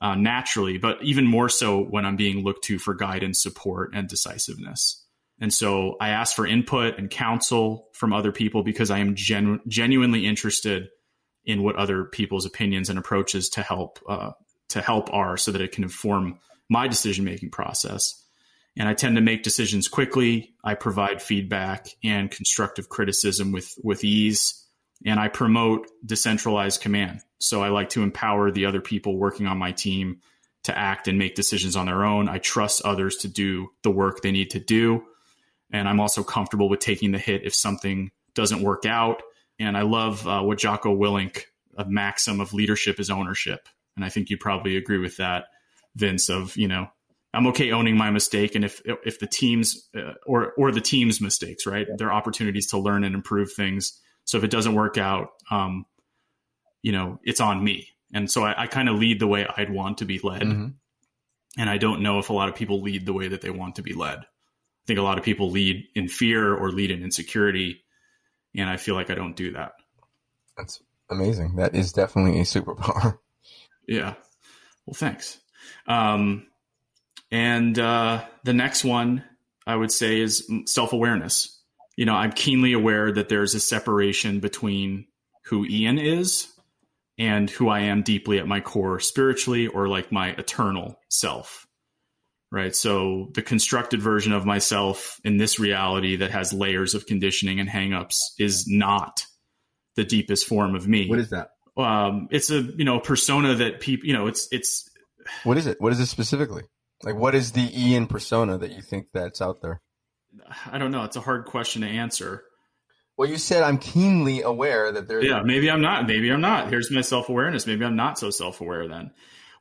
uh, naturally, but even more so when I'm being looked to for guidance, support, and decisiveness. And so I ask for input and counsel from other people because I am genu- genuinely interested in what other people's opinions and approaches to help uh, to help are, so that it can inform my decision making process. And I tend to make decisions quickly. I provide feedback and constructive criticism with with ease, and I promote decentralized command. So I like to empower the other people working on my team to act and make decisions on their own. I trust others to do the work they need to do. And I'm also comfortable with taking the hit if something doesn't work out. And I love uh, what Jocko Willink, a maxim of leadership is ownership. And I think you probably agree with that, Vince, of, you know, I'm okay owning my mistake. And if, if the team's uh, or, or the team's mistakes, right, there are opportunities to learn and improve things. So if it doesn't work out, um, you know, it's on me. And so I, I kind of lead the way I'd want to be led. Mhm. And I don't know if a lot of people lead the way that they want to be led. I think a lot of people lead in fear or lead in insecurity. And I feel like I don't do that. That's amazing. That is definitely a superpower. (laughs) Yeah. Well, thanks. Um, and uh, the next one I would say is self awareness. You know, I'm keenly aware that there's a separation between who Ian is and who I am deeply at my core spiritually or like my eternal self. Right. So the constructed version of myself in this reality that has layers of conditioning and hangups is not the deepest form of me What is that? um, it's a you know persona that people you know it's it's What is it? What is it specifically? Like, what is the Ian persona that you think that's out there? I don't know it's a hard question to answer. Well, you said I'm keenly aware that there's. Yeah, maybe I'm not. Maybe I'm not. Here's my self awareness. Maybe I'm not so self aware then.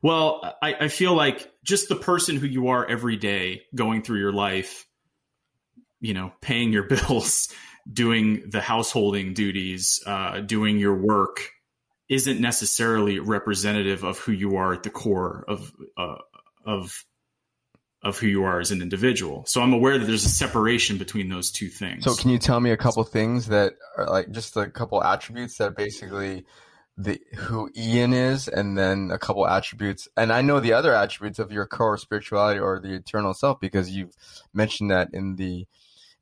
Well, I, I feel like just the person who you are every day, going through your life, you know, paying your (laughs) bills, doing the householding duties, uh, doing your work, isn't necessarily representative of who you are at the core of uh, of of who you are as an individual. So I'm aware that there's a separation between those two things. So, can you tell me a couple things that are like just a couple attributes that basically the who Ian is, and then a couple attributes, and I know the other attributes of your core spirituality or the eternal self because you've mentioned that in the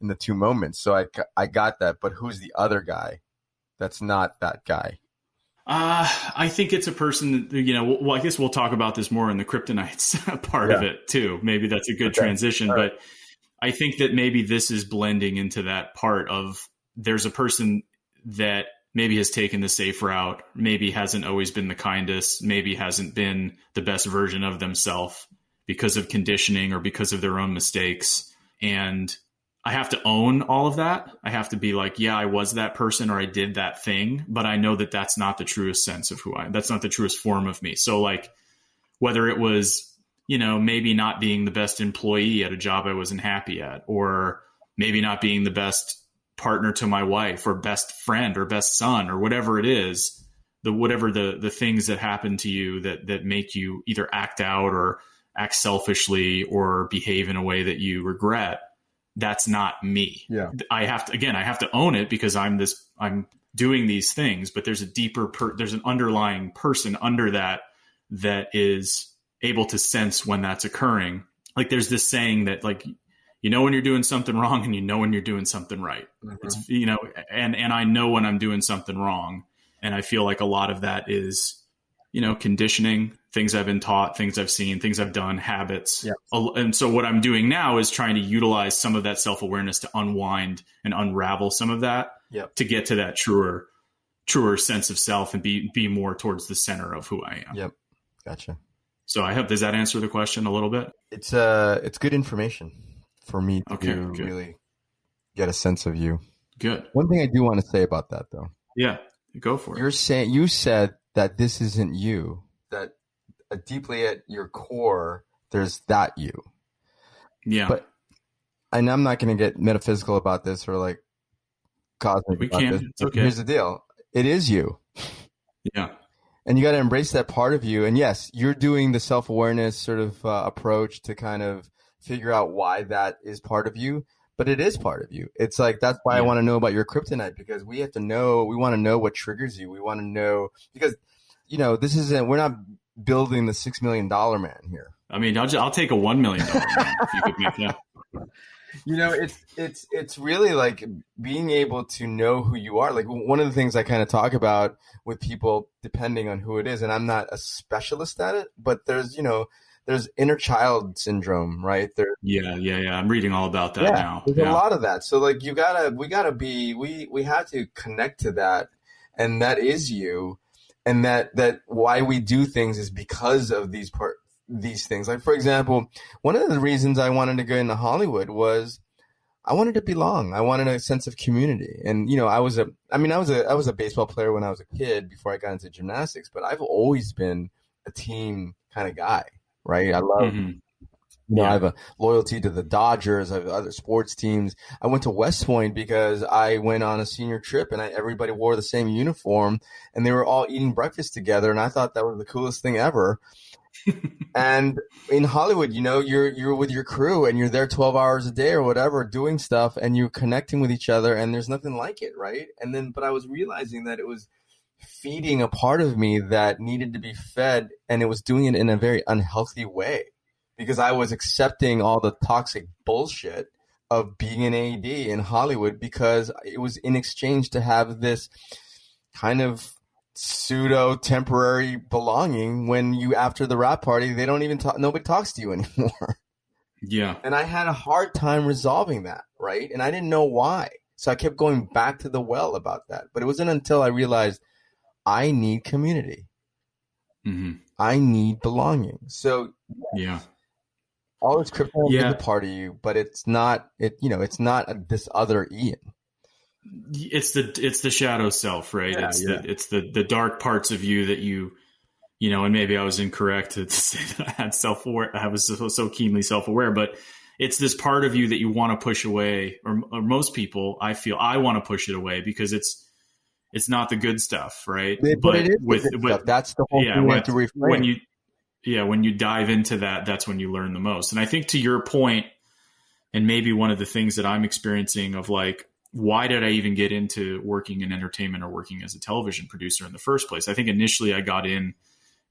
in the two moments. So I I got that, but who's the other guy? That's not that guy. Uh, I think it's a person that, you know, well, I guess we'll talk about this more in the kryptonites (laughs) part yeah. of it too. Maybe that's a good okay. transition, right. but I think that maybe this is blending into that part of there's a person that maybe has taken the safe route, maybe hasn't always been the kindest, maybe hasn't been the best version of themselves because of conditioning or because of their own mistakes. And I have to own all of that. I have to be like, yeah, I was that person or I did that thing, but I know that that's not the truest sense of who I am. That's not the truest form of me. So like whether it was, you know, maybe not being the best employee at a job I wasn't happy at or maybe not being the best partner to my wife or best friend or best son or whatever it is, the whatever the the things that happen to you that that make you either act out or act selfishly or behave in a way that you regret that's not me. Yeah. I have to again, I have to own it because I'm this I'm doing these things, but there's a deeper per, there's an underlying person under that that is able to sense when that's occurring. Like there's this saying that like you know when you're doing something wrong and you know when you're doing something right. Mm-hmm. It's you know and and I know when I'm doing something wrong and I feel like a lot of that is you know conditioning things I've been taught, things I've seen, things I've done, habits. Yeah. And so what I'm doing now is trying to utilize some of that self awareness to unwind and unravel some of that yep. to get to that truer, truer sense of self and be be more towards the center of who I am. Yep. Gotcha. So I hope does that answer the question a little bit? It's uh it's good information for me to okay, really get a sense of you. Good. One thing I do want to say about that though. Yeah. Go for it. You're saying you said that this isn't you. That deeply at your core, there's that you. Yeah. But and I'm not going to get metaphysical about this or like cosmic. We can. It's okay. Here's the deal. It is you. Yeah. And you got to embrace that part of you. And yes, you're doing the self awareness sort of uh, approach to kind of figure out why that is part of you. But it is part of you. It's like that's why yeah. I want to know about your kryptonite because we have to know. We want to know what triggers you. We want to know because you know this isn't. We're not building the six million dollar man here. I mean, I'll, just, I'll take a one million dollar man if you could make that. (laughs) You know, it's it's it's really like being able to know who you are. Like one of the things I kind of talk about with people, depending on who it is, and I'm not a specialist at it, but there's you know there's inner child syndrome, right? There. Yeah, yeah, yeah. I'm reading all about that yeah, now. There's yeah. a lot of that. So like you gotta, we gotta be, we we have to connect to that, and that is you and that that why we do things is because of these part these things. Like for example, one of the reasons I wanted to go into Hollywood was I wanted to belong. I wanted a sense of community. And you know, I was a I mean, I was a I was a baseball player when I was a kid before I got into gymnastics, but I've always been a team kind of guy, right? I love mm-hmm. You know, yeah. I have a loyalty to the Dodgers. I have other sports teams. I went to West Point because I went on a senior trip and I, everybody wore the same uniform and they were all eating breakfast together. And I thought that was the coolest thing ever. (laughs) and in Hollywood, you know, you're you're with your crew and you're there 12 hours a day or whatever doing stuff and you're connecting with each other and there's nothing like it, right? And then but I was realizing that it was feeding a part of me that needed to be fed and it was doing it in a very unhealthy way because I was accepting all the toxic bullshit of being an AD in Hollywood because it was in exchange to have this kind of pseudo temporary belonging when you after the wrap party they don't even talk nobody talks to you (laughs) anymore. Yeah. And I had a hard time resolving that, right? And I didn't know why. So I kept going back to the well about that. But it wasn't until I realized I need community. Mm-hmm. I need belonging. So yeah, all this crypto yeah. is a part of you, but it's not it. You know, it's not a, this other Ian. It's the it's the shadow self, right? Yeah, it's yeah. the it's the the dark parts of you that you you know. And maybe I was incorrect to, (laughs) to say that I had self aware. I was so, so keenly self aware, but it's this part of you that you want to push away, or, or most people, I feel, I want to push it away because it's it's not the good stuff, right? But, but it is with, with that's the whole yeah, thing with, to reframe. When you yeah, when you dive into that, that's when you learn the most. And I think to your point, and maybe one of the things that I'm experiencing of like, why did I even get into working in entertainment or working as a television producer in the first place? I think initially I got in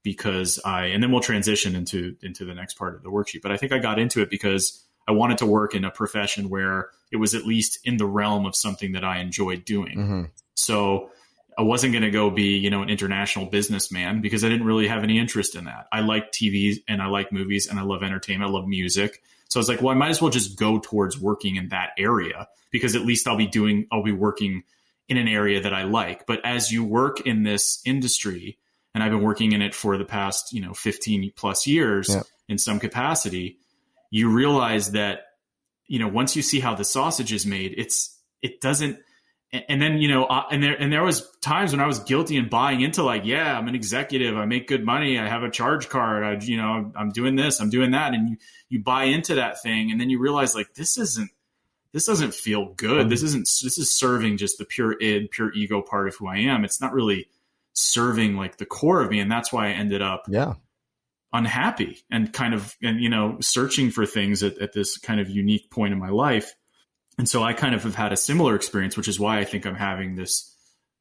because I, and then we'll transition into into the next part of the worksheet. But I think I got into it because I wanted to work in a profession where it was at least in the realm of something that I enjoyed doing. Mm-hmm. So I wasn't going to go be, you know, an international businessman because I didn't really have any interest in that. I like TV and I like movies and I love entertainment. I love music. So I was like, well, I might as well just go towards working in that area because at least I'll be doing, I'll be working in an area that I like. But as you work in this industry, and I've been working in it for the past, you know, 15 plus years yeah. in some capacity, you realize that, you know, once you see how the sausage is made, it's, it doesn't, and then you know uh, and there and there was times when i was guilty and buying into like yeah i'm an executive i make good money i have a charge card i you know i'm doing this i'm doing that and you you buy into that thing and then you realize like this isn't this doesn't feel good. This isn't this is serving just the pure id pure ego part of who i am. It's not really serving like the core of me and that's why i ended up yeah. unhappy and kind of and you know searching for things at, at this kind of unique point in my life and so I kind of have had a similar experience, which is why I think I'm having this.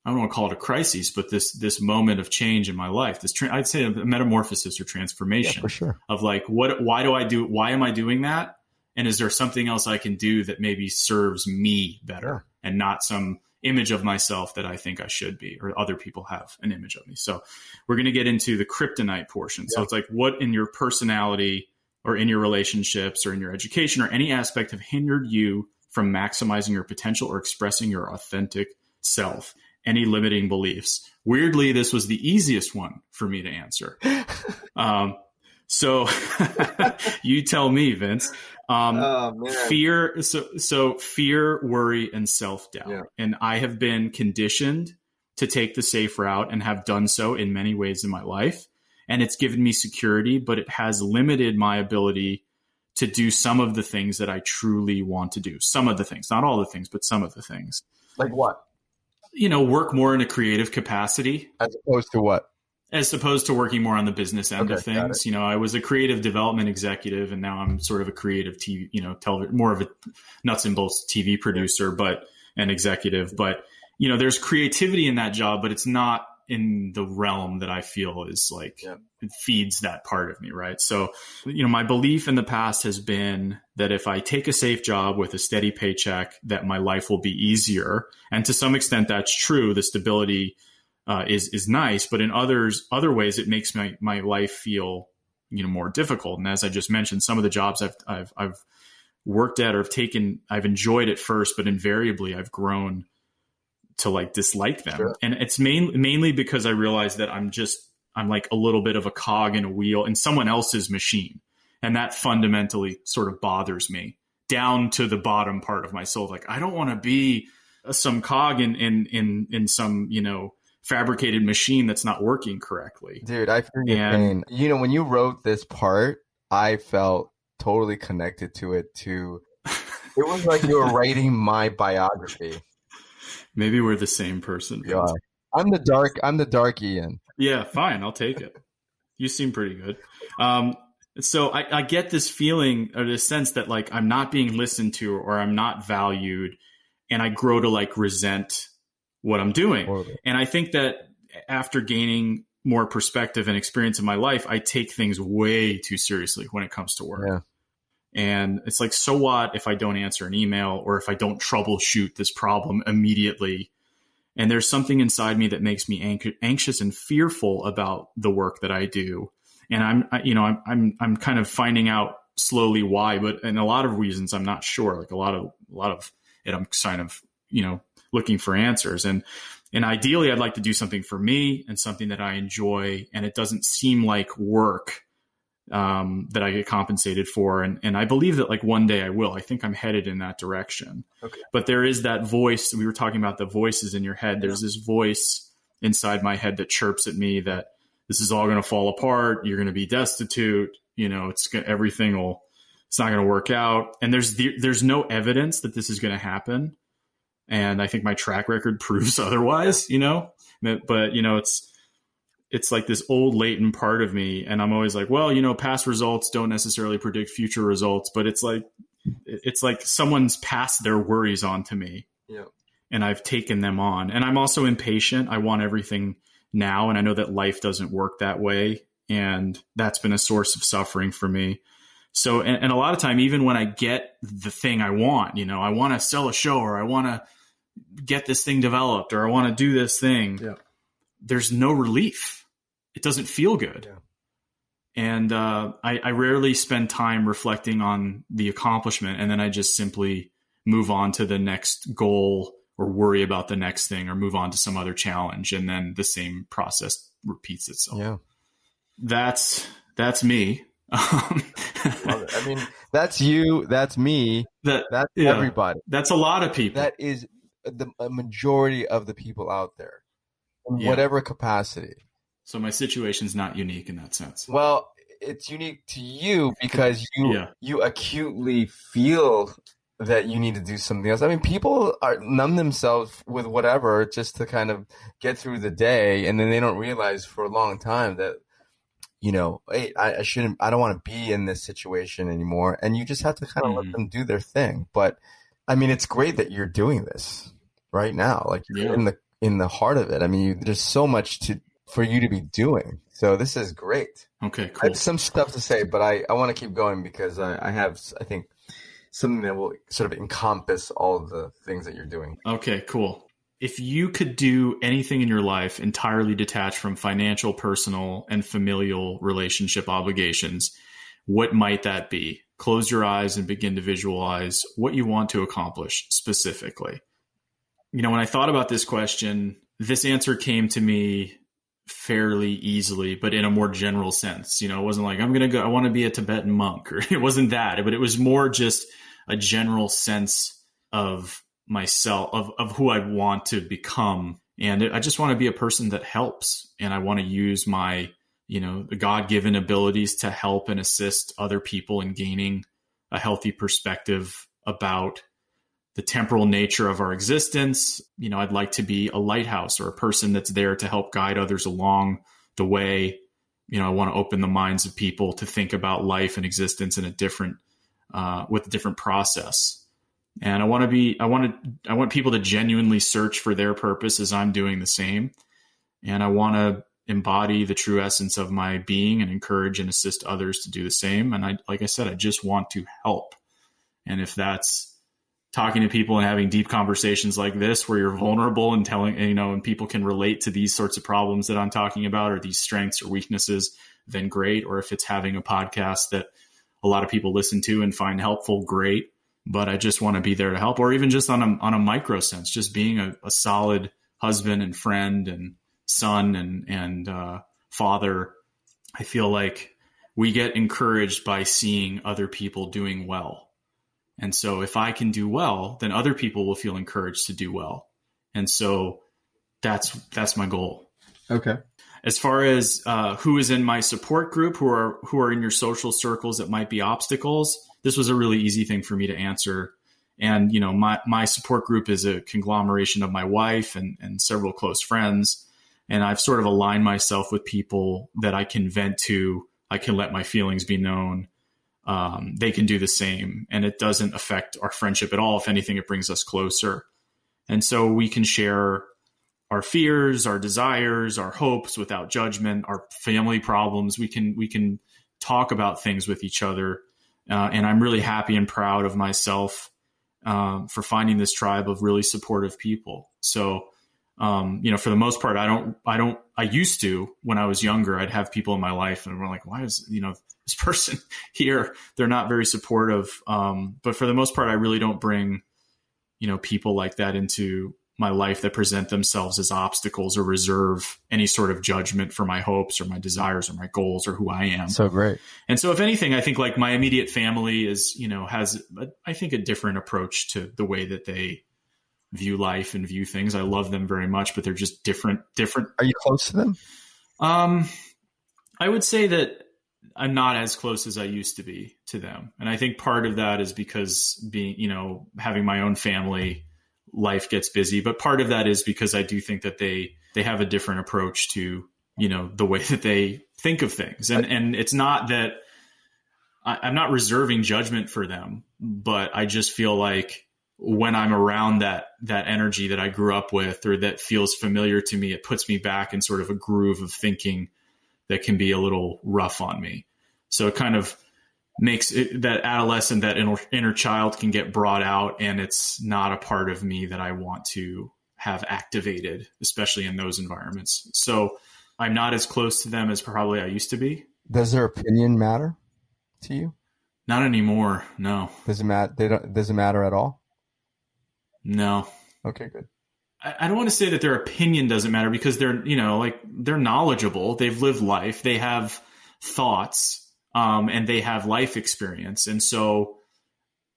I don't want to call it a crisis, but this this moment of change in my life. This tra- I'd say a metamorphosis or transformation yeah, sure. of like what why do I do why am I doing that? And is there something else I can do that maybe serves me better and not some image of myself that I think I should be or other people have an image of me. So we're going to get into the kryptonite portion. Yeah. So it's like what in your personality or in your relationships or in your education or any aspect have hindered you from maximizing your potential or expressing your authentic self? Any limiting beliefs? Weirdly, this was the easiest one for me to answer. (laughs) um, so (laughs) you tell me, Vince. Um, oh, fear, so so fear, worry, and self doubt, yeah. and I have been conditioned to take the safe route and have done so in many ways in my life, and it's given me security, but it has limited my ability to do some of the things that I truly want to do. Some of the things, not all the things, but some of the things. Like what? You know, work more in a creative capacity. As opposed to what? As opposed to working more on the business end okay, of things. You know, I was a creative development executive and now I'm sort of a creative TV, you know, television, more of a nuts and bolts TV producer, but an executive. But, you know, there's creativity in that job, but it's not in the realm that I feel is like yeah. it feeds that part of me, right? So, you know, my belief in the past has been that if I take a safe job with a steady paycheck, that my life will be easier, and to some extent, that's true. The stability uh, is is nice, but in others other ways, it makes my my life feel you know more difficult. And as I just mentioned, some of the jobs I've I've, I've worked at or have taken, I've enjoyed at first, but invariably I've grown to like dislike them. Sure. And it's main, mainly because I realize that I'm just, I'm like a little bit of a cog in a wheel in someone else's machine. And that fundamentally sort of bothers me down to the bottom part of my soul. Like, I don't want to be some cog in, in, in, in some, you know, fabricated machine that's not working correctly. Dude, I feel your pain. You know, when you wrote this part, I felt totally connected to it too. (laughs) It was like you were writing my biography. Maybe we're the same person. Yeah. I'm the dark. I'm the dark Ian. Yeah, fine. I'll take it. You seem pretty good. Um, so I, I get this feeling or this sense that like I'm not being listened to or I'm not valued, and I grow to like resent what I'm doing. And I think that after gaining more perspective and experience in my life, I take things way too seriously when it comes to work. And it's like, so what if I don't answer an email or if I don't troubleshoot this problem immediately? And there's something inside me that makes me anxious and fearful about the work that I do. And I'm, I, you know, I'm, I'm, I'm kind of finding out slowly why, but in a lot of reasons, I'm not sure. Like a lot of, a lot of it, I'm kind of, you know, looking for answers. And, and ideally, I'd like to do something for me and something that I enjoy. And it doesn't seem like work um, that I get compensated for. And, and I believe that like one day I will. I think I'm headed in that direction. Okay. But there is that voice. We were talking about the voices in your head. There's this voice inside my head that chirps at me that this is all going to fall apart. You're going to be destitute. You know, it's everything will, it's not going to work out. And there's the, there's no evidence that this is going to happen. And I think my track record (laughs) proves otherwise, you know, but you know, it's, it's like this old latent part of me and i'm always like well you know past results don't necessarily predict future results but it's like it's like someone's passed their worries on to me yeah. and i've taken them on and i'm also impatient i want everything now and i know that life doesn't work that way and that's been a source of suffering for me so and, and a lot of time even when i get the thing i want you know i want to sell a show or i want to get this thing developed or I want to do this thing, Yeah. there's no relief. It doesn't feel good. Yeah. And uh, I, I rarely spend time reflecting on the accomplishment, and then I just simply move on to the next goal or worry about the next thing or move on to some other challenge, and then the same process repeats itself. Yeah. That's that's me. (laughs) Um. I mean, that's you. That's me. that That's Yeah. everybody. that's a lot of people. That is the a majority of the people out there, in Yeah. whatever capacity. So my situation's not unique in that sense. Well, it's unique to you because you Yeah. you acutely feel that you need to do something else. I mean, people are numb themselves with whatever just to kind of get through the day, and then they don't realize for a long time that you know, hey, I, I shouldn't, I don't want to be in this situation anymore, and you just have to kind of Mhm. let them do their thing. But I mean, it's great that you're doing this right now, like you're Yeah. in the in the heart of it. I mean, you, there's so much to for you to be doing. So this is great. Okay, I cool. have some stuff to say, but I, I want to keep going because I, I have, I think, something that will sort of encompass all of the things that you're doing. Okay, cool. If you could do anything in your life entirely detached from financial, personal, and familial relationship obligations, what might that be? Close your eyes and begin to visualize what you want to accomplish specifically. You know, when I thought about this question, this answer came to me fairly easily, but in a more general sense. You know, it wasn't like, I'm to go, I want to be a Tibetan monk, (laughs) or it wasn't that, but it was more just a general sense of myself, of, of who I want to become. And I just want to be a person that helps. And I want to use my, you know, the God given abilities to help and assist other people in gaining a healthy perspective about the temporal nature of our existence. You know, I'd like to be a lighthouse or a person that's there to help guide others along the way. You know, I want to open the minds of people to think about life and existence in a different, uh, with a different process. And I want to be, I want to, I want people to genuinely search for their purpose as I'm doing the same. And I want to embody the true essence of my being and encourage and assist others to do the same. And I, like I said, I just want to help. And if that's, talking to people and having deep conversations like this where you're vulnerable and telling you know and people can relate to these sorts of problems that I'm talking about or these strengths or weaknesses then great. Or if it's having a podcast that a lot of people listen to and find helpful great. But I just want to be there to help. Or even just on a on a micro sense just being a, a solid husband and friend and son and and uh, father I feel like we get encouraged by seeing other people doing well and so if I can do well, then other people will feel encouraged to do well. And so that's that's my goal. Okay. As far as uh, who is in my support group, who are who are in your social circles that might be obstacles, this was a really easy thing for me to answer. And you know, my my support group is a conglomeration of my wife and and several close friends, and I've sort of aligned myself with people that I can vent to. I can let my feelings be known um, they can do the same. And it doesn't affect our friendship at all. If anything it brings us closer. And so we can share our fears our desires our hopes without judgment our family problems. We can we can talk about things with each other. Uh, and i'm really happy and proud of myself um, for finding this tribe of really supportive people. So um, you know for the most part i don't i don't i used to when i was younger i'd have people in my life and we're like why is you know this (laughs) person here they're not very supportive um, but for the most part i really don't bring you know people like that into my life that present themselves as obstacles or reserve any sort of judgment for my hopes or my desires or my goals or who i am So great. and so if anything i think like my immediate family is you know has a, i think a different approach to the way that they view life and view things i love them very much but they're just different different Are you close to them? um, I would say that I'm not as close as I used to be to them, and I think part of that is because being, you know, having my own family, life gets busy. But part of that is because I do think that they they have a different approach to, you know, the way (laughs) that they think of things, and and it's not that I, I'm not reserving judgment for them, but I just feel like when I'm around that that energy that I grew up with or that feels familiar to me, it puts me back in sort of a groove of thinking that can be a little rough on me. So it kind of makes it, that adolescent, that inner, inner child can get brought out, and it's not a part of me that I want to have activated, especially in those environments. So I'm not as close to them as probably I used to be. Does their opinion matter to you? Not anymore. No. Does it matter? They don't. Does it matter at all? No. Okay, good. I, don't want to say that their opinion doesn't matter because they're, you know, like they're knowledgeable. They've lived life. They have thoughts, um, and they have life experience. And so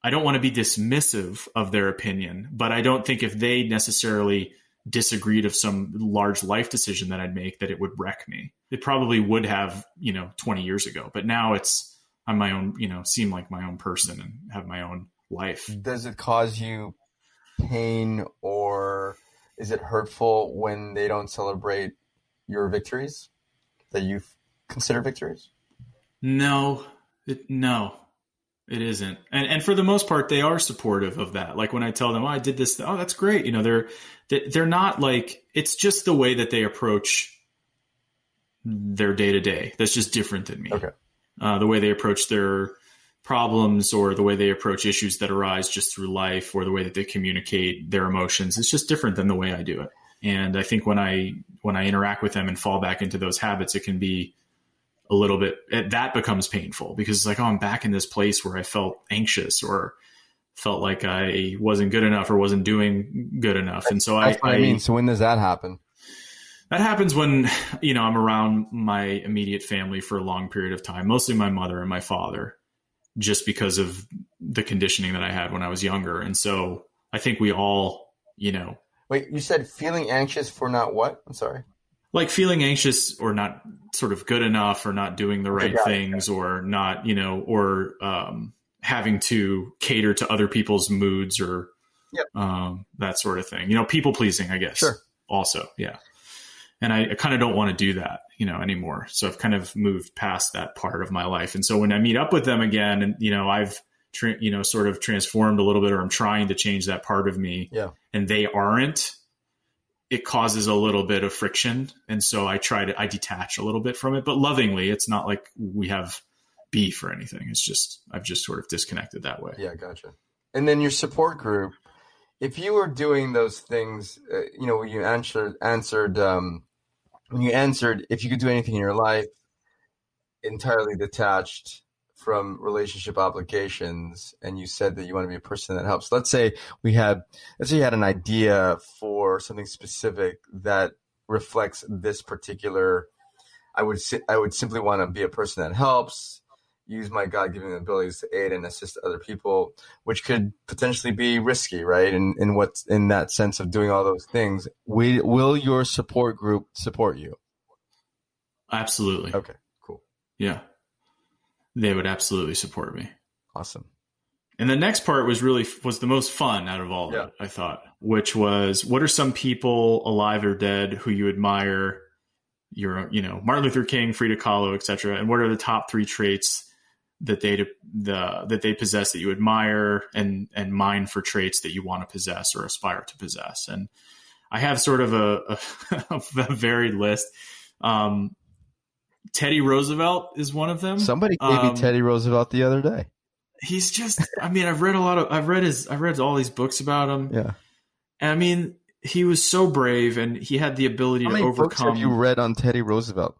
I don't want to be dismissive of their opinion, but I don't think if they necessarily disagreed of some large life decision that I'd make that it would wreck me. It probably would have, you know, 20 years ago, but now it's I'm my own, you know, seem like my own person and have my own life. Does it cause you pain or is it hurtful when they don't celebrate your victories that you consider victories? No, it, no, it isn't. And and for the most part, they are supportive of that. Like when I tell them, "Oh, I did this," oh, that's great. You know, they're they're not like it's just the way that they approach their day to day. That's just different than me. Okay. Uh, the way they approach their problems or the way they approach issues that arise just through life or the way that they communicate their emotions it's just different than the way i do it. And i think when i when i interact with them and fall back into those habits it can be a little bit that becomes painful because it's like oh i'm back in this place where i felt anxious or felt like i wasn't good enough or wasn't doing good enough. And so I, I mean. So when does that happen? That happens when you know i'm around my immediate family for a long period of time mostly my mother and my father just because of the conditioning that I had when I was younger. And so I think we all, you know. Wait, you said feeling anxious for not what? I'm sorry. Like feeling anxious or not sort of good enough or not doing the right things or not, you know, or um, having to cater to other people's moods or yep. um, that sort of thing. You know, people pleasing, I guess. Sure. Also, yeah. And I, I kind of don't want to do that you know anymore. So i've kind of moved past that part of my life. And so when i meet up with them again and you know i've tra- you know sort of transformed a little bit or i'm trying to change that part of me yeah. and they aren't it causes a little bit of friction. And so i try to i detach a little bit from it but lovingly it's not like we have beef or anything. It's just i've just sort of disconnected that way. Yeah gotcha. And then your support group if you were doing those things uh, you know you answered answered um, when you answered if you could do anything in your life entirely detached from relationship obligations and you said that you want to be a person that helps. Let's say we had let's say you had an idea for something specific that reflects this particular i would i would simply want to be a person that helps use my god-given abilities to aid and assist other people which could potentially be risky right? And in, in what in that sense of doing all those things. We, will your support group support you? Absolutely. Okay cool. Yeah. They would absolutely support me. Awesome. And the next part was really was the most fun out of all yeah. of it i thought which was what are some people alive or dead who you admire? Your you know martin luther king frida kahlo etc and what are the top three traits that they the that they possess that you admire and and mine for traits that you want to possess or aspire to possess. And i have sort of a, a, (laughs) a varied list. Um, teddy roosevelt is one of them. Somebody gave um, me teddy roosevelt the other day. He's just i mean i've read a lot of i've read his i've read all these books about him. Yeah. And i mean he was so brave and he had the ability How to many overcome books have you read on teddy roosevelt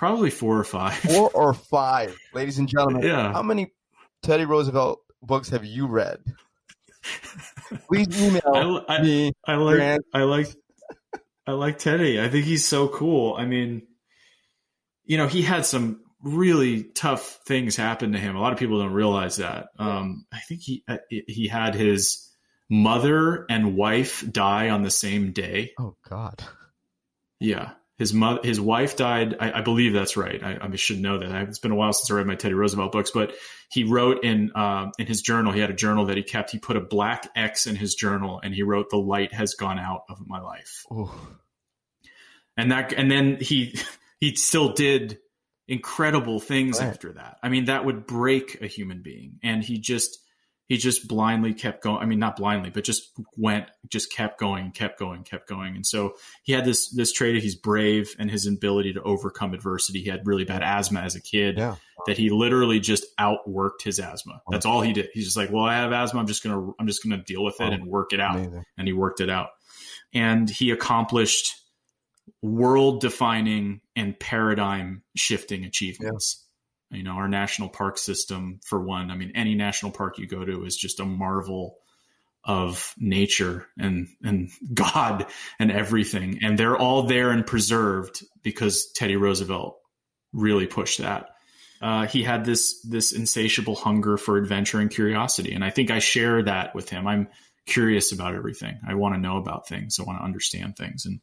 Probably four or five. Four (laughs) or five, ladies and gentlemen. Yeah. How many Teddy Roosevelt books have you read? Please email I, I, me. I like. I like. I like Teddy. I think he's so cool. I mean, you know, he had some really tough things happen to him. A lot of people don't realize that. Um, I think he uh, he had his mother and wife die on the same day. Oh God. Yeah his mother, his wife died. I, I believe that's right. I, I, should know that. It's been a while since I read my Teddy Roosevelt books, but he wrote in uh, in his journal. He had a journal that he kept. He put a black X in his journal, and he wrote, "The light has gone out of my life." Ooh. And that, and then he he still did incredible things right. after that. I mean, that would break a human being, and he just he just blindly kept going. I mean, not blindly, but just went, just kept going, kept going, kept going. And so he had this this trait of he's brave and his ability to overcome adversity. He had really bad asthma as a kid. Yeah. That he literally just outworked his asthma. That's all he did. He's just like, well, I have asthma. I'm just gonna I'm just gonna deal with it oh, and work it out. Amazing. And he worked it out. And he accomplished world defining and paradigm shifting achievements. You know, our national park system, for one, I mean, any national park you go to is just a marvel of nature and and (laughs) God and everything. And they're all there and preserved because Teddy Roosevelt really pushed that. Uh, he had this this insatiable hunger for adventure and curiosity, and I think I share that with him. I'm curious about everything. I want to know about things. I want to understand things, and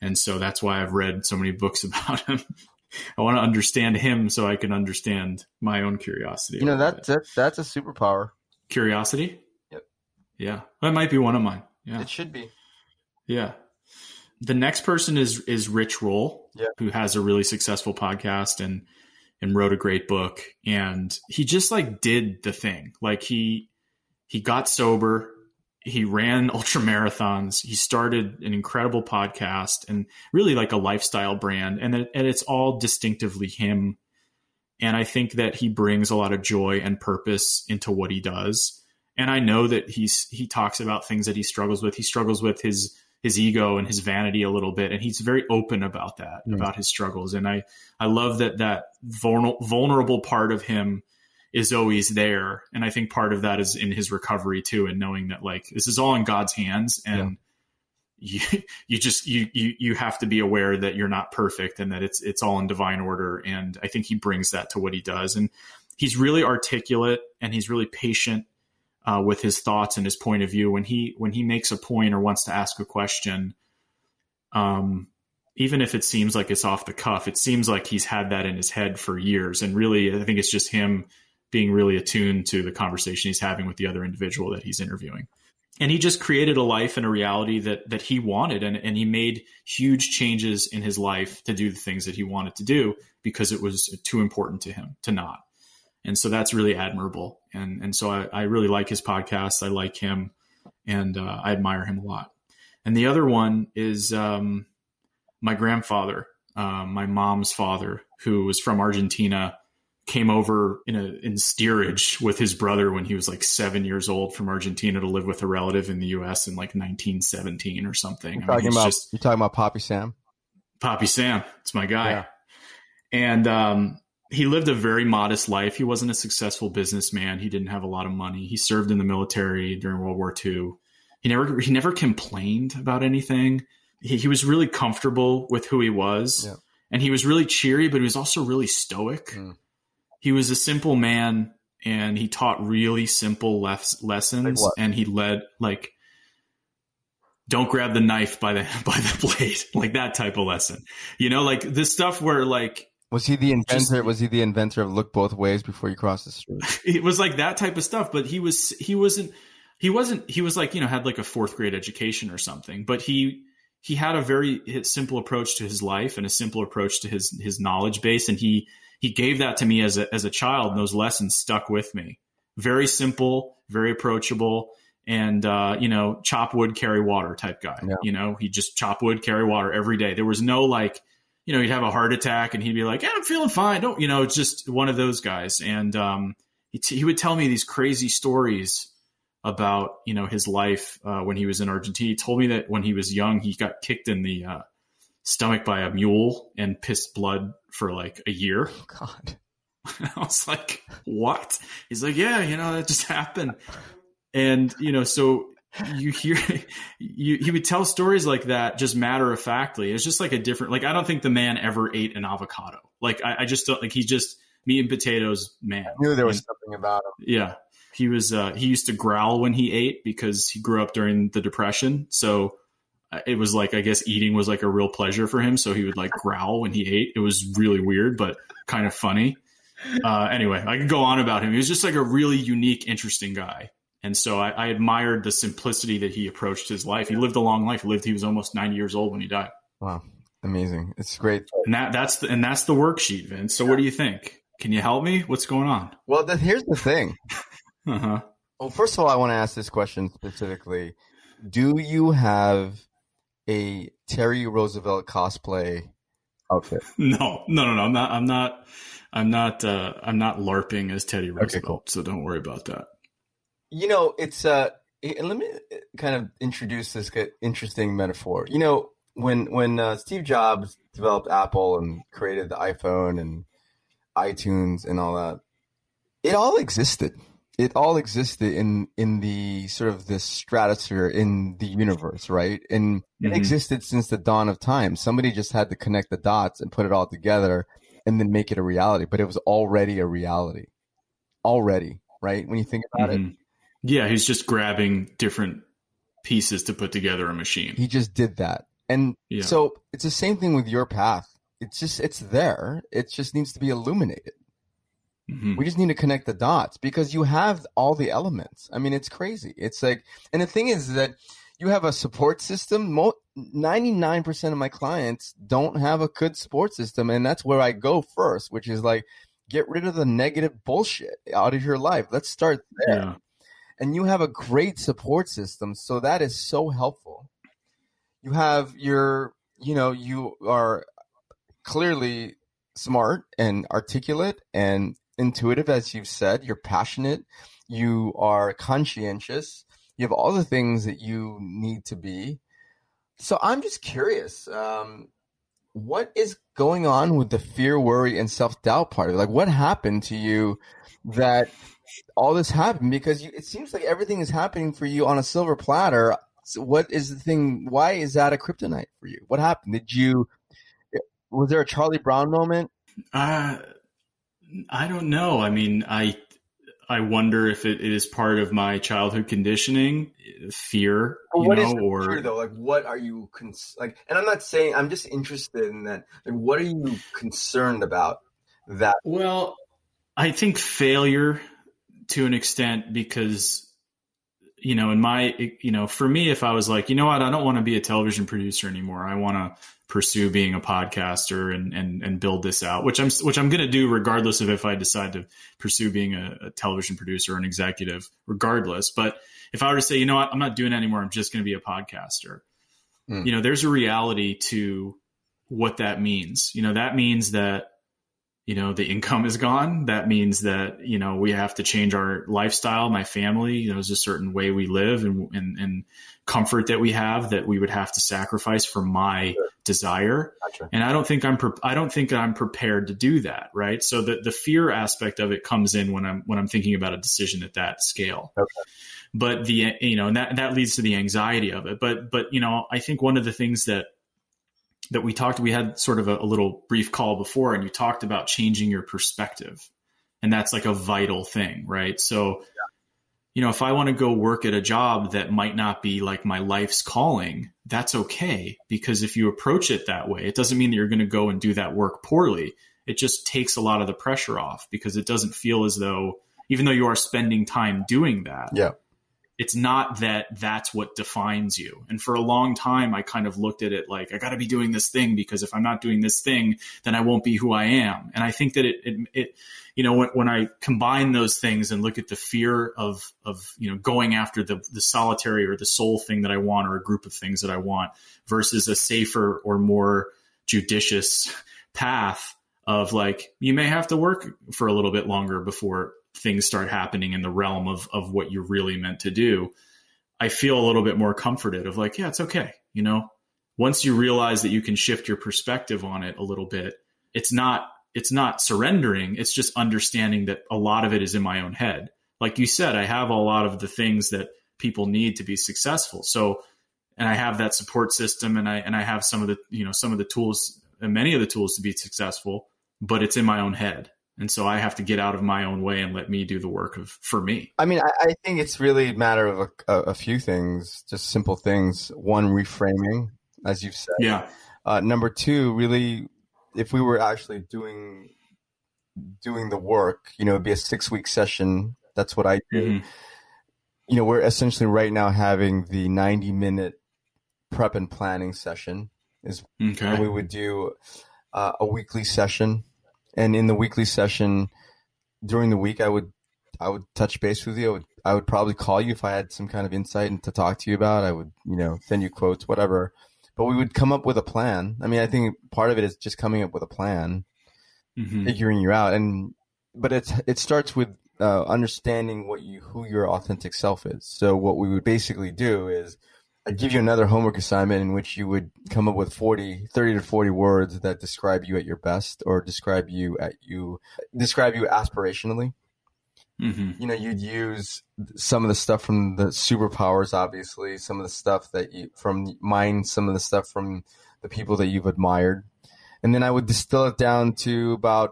and so that's why I've read so many books (laughs) about him. I want to understand him so I can understand my own curiosity. You know that, that that's a superpower. Curiosity. Yep. Yeah, that might be one of mine. Yeah. It should be. Yeah. The next person is is Rich Roll, yeah. who has a really successful podcast and and wrote a great book. And he just like did the thing. Like he he got sober he ran (laughs) ultra marathons. He started an incredible podcast and really like a lifestyle brand. And, it, and it's all distinctively him. And I think that he brings a lot of joy and purpose into what he does. And I know that he's he talks about things that he struggles with. He struggles with his his ego and his vanity a little bit, and he's very open about that, about his struggles. And I I love that that vulnerable part of him is always there. And I think part of that is in his recovery too, and knowing that like this is all in God's hands and yeah. you (laughs) you just you you you have to be aware that you're not perfect and that it's it's all in divine order. And I think he brings that to what he does. And he's really articulate and he's really patient uh, with his thoughts and his point of view. When he when he makes a point or wants to ask a question, um, even if it seems like it's off the cuff, it seems like he's had that in his head for years. And really, I think it's just him being really attuned to the conversation he's having with the other individual that he's interviewing. And he just created a life and a reality that that he wanted and, and he made huge changes in his life to do the things that he wanted to do because it was too important to him to not. And so that's really admirable. And and so I, I really like his podcast. I like him and uh, I admire him a lot. And the other one is um, my grandfather, uh, my mom's father, who was from Argentina came over in a in steerage with his brother when he was like seven years old from Argentina to live with a relative in the U.S. in like 1917 or something. You're talking mean, about just, you're talking about Poppy Sam. Poppy Sam, it's my guy, yeah. and um, he lived a very modest life. He wasn't a successful businessman. He didn't have a lot of money. He served in the military during World War II. He never he never complained about anything. He, he was really comfortable with who he was. Yeah. And he was really cheery, but he was also really stoic. Mm he was a simple man and he taught really simple lef- lessons like and he led like don't grab the knife by the (laughs) by the blade (laughs) like that type of lesson. You know like this stuff where like was he the inventor just, was he the inventor of look both ways before you cross the street? (laughs) It was like that type of stuff but he was he wasn't he wasn't he was like you know had like a fourth grade education or something but he he had a very simple approach to his life and a simple approach to his his knowledge base and he he gave that to me as a, as a child and those lessons stuck with me. Very simple, very approachable and, uh, you know, chop wood, carry water type guy. Yeah. You know, he just chop wood, carry water every day. There was no like, you know, he'd have a heart attack and he'd be like, yeah, I'm feeling fine. Don't, you know, it's just one of those guys. And, um, he, t- he would tell me these crazy stories about, you know, his life, uh, when he was in Argentina. He told me that when he was young, he got kicked in the, uh, stomach by a mule and pissed blood for like a year. Oh, God. (laughs) I was like, what? He's like, yeah, you know, that just happened. And, you know, so you hear, you, he would tell stories like that just matter of factly. It's just like a different, like, I don't think the man ever ate an avocado. Like, I, I just don't, like, he's just meat and potatoes man. I knew there was and, something about him. Yeah. He was, uh, he used to growl when he ate because he grew up during the Depression. So, it was like I guess eating was like a real pleasure for him, so he would like (laughs) growl when he ate. It was really weird, but kind of funny. Uh, anyway, I could go on about him. He was just like a really unique, interesting guy, and so I, I admired the simplicity that he approached his life. He lived a long life. He lived. He was almost ninety years old when he died. Wow, amazing! It's great. And that that's the, and that's the worksheet, Vince. So what do you think? Can you help me? What's going on? Well, then here's the thing. (laughs) uh huh Well, first of all, I want to ask this question specifically. Do you have a Teddy Roosevelt cosplay outfit? (laughs) No, no, no, no. I'm not. I'm not. I'm not. Uh, I'm not larping as Teddy Roosevelt. cool. So don't worry about that. You know, it's uh let me kind of introduce this interesting metaphor. You know, when when uh, Steve Jobs developed Apple and created the iPhone and iTunes and all that, it all existed. It all existed in in the sort of this stratosphere in the universe, right? And it Mhm. existed since the dawn of time. Somebody just had to connect the dots and put it all together and then make it a reality. But it was already a reality, already, right? When you think about it. Mhm. Yeah, he's just grabbing different pieces to put together a machine. he just did that and Yeah. so it's the same thing with your path it's just it's there it just needs to be illuminated Mhm. we just need to connect the dots because you have all the elements. I mean it's crazy. It's like and the thing is that you have a support system. Mo- 99% of my clients don't have a good support system and that's where i go first which is like get rid of the negative bullshit out of your life. Let's start there. Yeah. and you have a great support system so that is so helpful. You have your you know you are clearly smart and articulate and intuitive as you've said you're passionate you are conscientious you have all the things that you need to be so i'm just curious um, what is going on with the fear worry and self-doubt part of it like what happened to you that all this happened because you, it seems like everything is happening for you on a silver platter. So what is the thing? Why is that a kryptonite for you? What happened? Did you? Was there a Charlie Brown moment? Uh, I don't know. I mean, I I wonder if it is part of my childhood conditioning, fear, you know, or fear, though? Like, what are you cons- like? And I'm not saying I'm just interested in that. Like, what are you concerned about? That Well, I think failure to an extent because you know, in my you know, for me if I was like, you know what, I don't want to be a television producer anymore. I want to pursue being a podcaster and and and build this out, which I'm which I'm going to do regardless of if I decide to pursue being a, a television producer or an executive regardless. But if I were to say, you know what, I'm not doing it anymore, I'm just going to be a podcaster. Hmm. You know, there's a reality to what that means. You know, that means that you know the income is gone. That means that you know we have to change our lifestyle my family you know there's a certain way we live and, and and comfort that we have that we would have to sacrifice for my desire. Gotcha. and i don't think i'm pre- i don't think i'm prepared to do that right? So the the fear aspect of it comes in when i'm when i'm thinking about a decision at that scale. Okay. but the you know and that that leads to the anxiety of it. But but you know i think one of the things that that we talked we had sort of a, a little brief call before and you talked about changing your perspective. And that's like a vital thing right? So you know if i want to go work at a job that might not be like my life's calling that's okay. Because if you approach it that way it doesn't mean that you're going to go and do that work poorly. It just takes a lot of the pressure off because it doesn't feel as though even though you are spending time doing that Yeah. It's not that that's what defines you. And for a long time, I kind of looked at it like, I got to be doing this thing because if I'm not doing this thing, then I won't be who I am. And I think that it, it, it you know, when, when I combine those things and look at the fear of, of, you know, going after the, the solitary or the soul thing that I want or a group of things that I want versus a safer or more judicious path of like, you may have to work for a little bit longer before things start happening in the realm of of what you're really meant to do i feel a little bit more comforted of like yeah it's okay you know? Once you realize that you can shift your perspective on it a little bit it's not it's not surrendering it's just understanding that a lot of it is in my own head. Like you said i have a lot of the things that people need to be successful. So and i have that support system and i and i have some of the you know some of the tools and many of the tools to be successful but it's in my own head and so I have to get out of my own way and let me do the work of for me. I mean, I, I think it's really a matter of a, a, a few things, just simple things. One, reframing, as you've said. Yeah, Uh, number two, really, if we were actually doing doing the work, you know, it'd be a six week session. That's what I do. Mhm. You know, we're essentially right now having the ninety minute prep and planning session. Is okay, we would do uh, a weekly session, and in the weekly session, during the week, I would I would touch base with you. I would I would probably call you if I had some kind of insight to talk to you about. I would, you know, send you quotes, whatever. But we would come up with a plan. I mean, I think part of it is just coming up with a plan, Mhm. figuring you out, and but it's it starts with uh, understanding what you who your authentic self is. So what we would basically do is I'd give you another homework assignment in which you would come up with 40, 30 to 40 words that describe you at your best or describe you at you, describe you aspirationally. Mhm. You know, you'd use some of the stuff from the superpowers, obviously, some of the stuff that you, from mine, some of the stuff from the people that you've admired. And then I would distill it down to about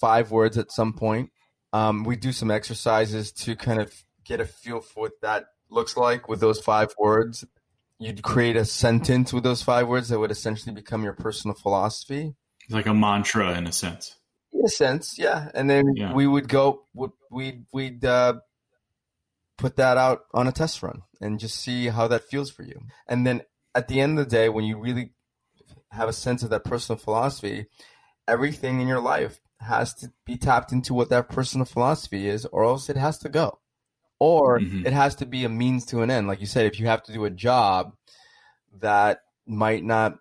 five words at some point. Um, we do some exercises to kind of get a feel for what that looks like with those five words you'd create a sentence with those five words that would essentially become your personal philosophy It's Like a mantra in a sense. in a sense yeah and then Yeah. we would go we'd we'd uh, put that out on a test run and just see how that feels for you and then at the end of the day when you really have a sense of that personal philosophy everything in your life has to be tapped into what that personal philosophy is or else it has to go or Mhm. it has to be a means to an end like you said if you have to do a job that might not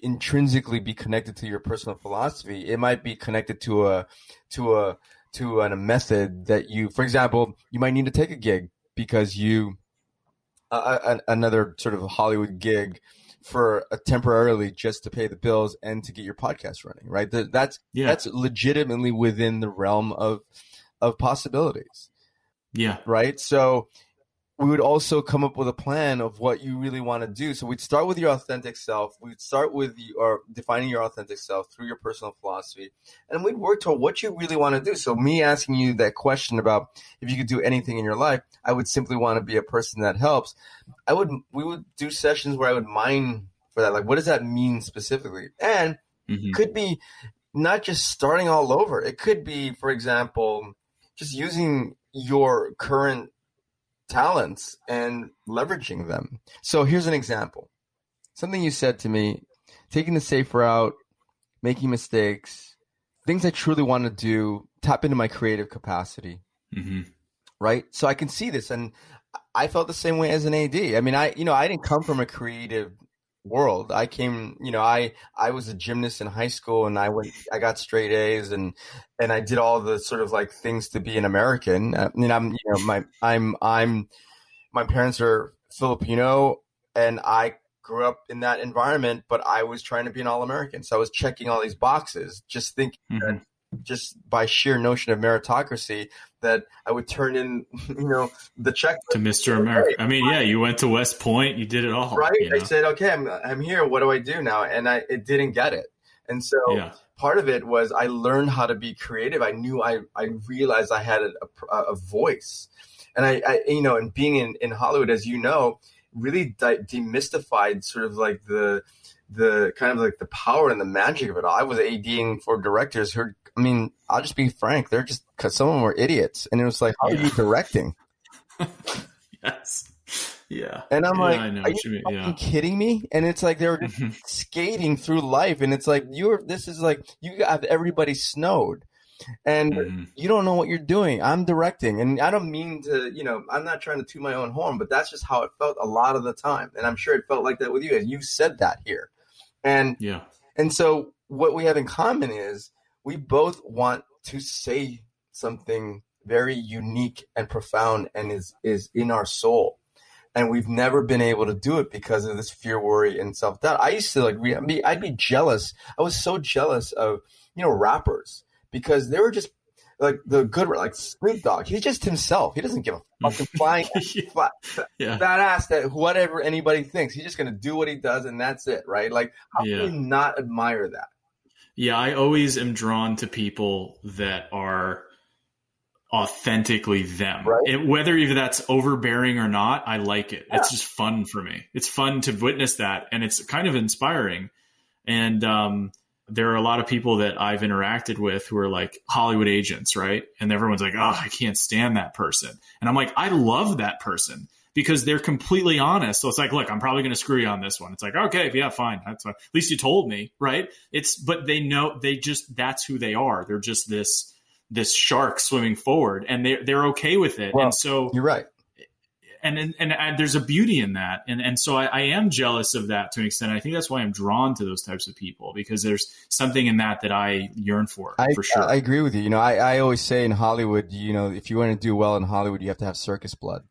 intrinsically be connected to your personal philosophy it might be connected to a to a to an, a method that you for example you might need to take a gig because you uh, an, another sort of hollywood gig for a temporarily just to pay the bills and to get your podcast running right Th- that's Yeah. that's legitimately within the realm of of possibilities Yeah. right? So we would also come up with a plan of what you really want to do. So we'd start with your authentic self. We'd start with your defining your authentic self through your personal philosophy, and we'd work toward what you really want to do. So me asking you that question about if you could do anything in your life, I would simply want to be a person that helps. I would we would do sessions where I would mine for that. Like, what does that mean specifically? And Mhm. could be not just starting all over. It could be, for example, just using your current talents and leveraging them. So here's an example. Something you said to me, taking the safe route, making mistakes, things I truly want to do, tap into my creative capacity, Mhm. right? So I can see this and I felt the same way as an AD. I mean, I you know, I didn't come from a creative world. I came, you know, I I was a gymnast in high school and I went I got straight A's and and I did all the sort of like things to be an American. I mean, I'm you know, my I'm I'm my parents are Filipino and I grew up in that environment, but I was trying to be an all-American. So I was checking all these boxes, just thinking Mhm. Just by sheer notion of meritocracy that I would turn in, (laughs) you know, the check To Mr. America. I mean, yeah, you went to West Point, you did it all. right. you know? I said, okay, I'm I'm here. What do I do now? And I it didn't get it. And so yeah. part of it was I learned how to be creative. I knew I I realized I had a, a, a voice, and I, I you know, and being in in Hollywood, as you know, really de- demystified sort of like the the kind of like the power and the magic of it all. I was ADing for directors who, I mean, I'll just be frank, they're just because some of them were idiots, and it was like, how are you directing? (laughs) Yes. Yeah. And I'm Yeah, like, I know are you you Yeah. kidding me? And it's like they're (laughs) skating through life, and it's like you're. This is like you have everybody snowed, and Mhm. you don't know what you're doing. I'm directing, and I don't mean to, you know, I'm not trying to toot my own horn, but that's just how it felt a lot of the time, and I'm sure it felt like that with you, and you said that here, and Yeah. and so what we have in common is we both want to say something very unique and profound, and is is in our soul. And we've never been able to do it because of this fear, worry, and self doubt. I used to like, re- be, I'd be jealous. I was so jealous of, you know, rappers because they were just like the good, like Snoop Dogg. He's just himself. He doesn't give a (laughs) fucking flying (laughs) yeah. fat ass that whatever anybody thinks. He's just gonna do what he does, and that's it, right? Like, how Yeah. can you not admire that? Yeah, I always am drawn to people that are authentically them. Right. It- whether even that's overbearing or not, I like it. It's just fun for me. It's fun to witness that, and it's kind of inspiring. And um, there are a lot of people that I've interacted with who are like Hollywood agents, right? And everyone's like, "Oh, I can't stand that person," and I'm like, "I love that person." Because they're completely honest. So it's like, look, I'm probably going to screw you on this one. It's like, okay, yeah, fine. That's fine. At least you told me, right? It's, but they know, they just, that's who they are. They're just this, this shark swimming forward and they're, they're okay with it. Well, and so, You're right. and, and, and, and there's a beauty in that. And, and so I, I am jealous of that to an extent. I think that's why I'm drawn to those types of people because there's something in that that I yearn for, I, for sure. I agree with you. You know, I, I always say in Hollywood, you know, if you want to do well in Hollywood, you have to have circus blood.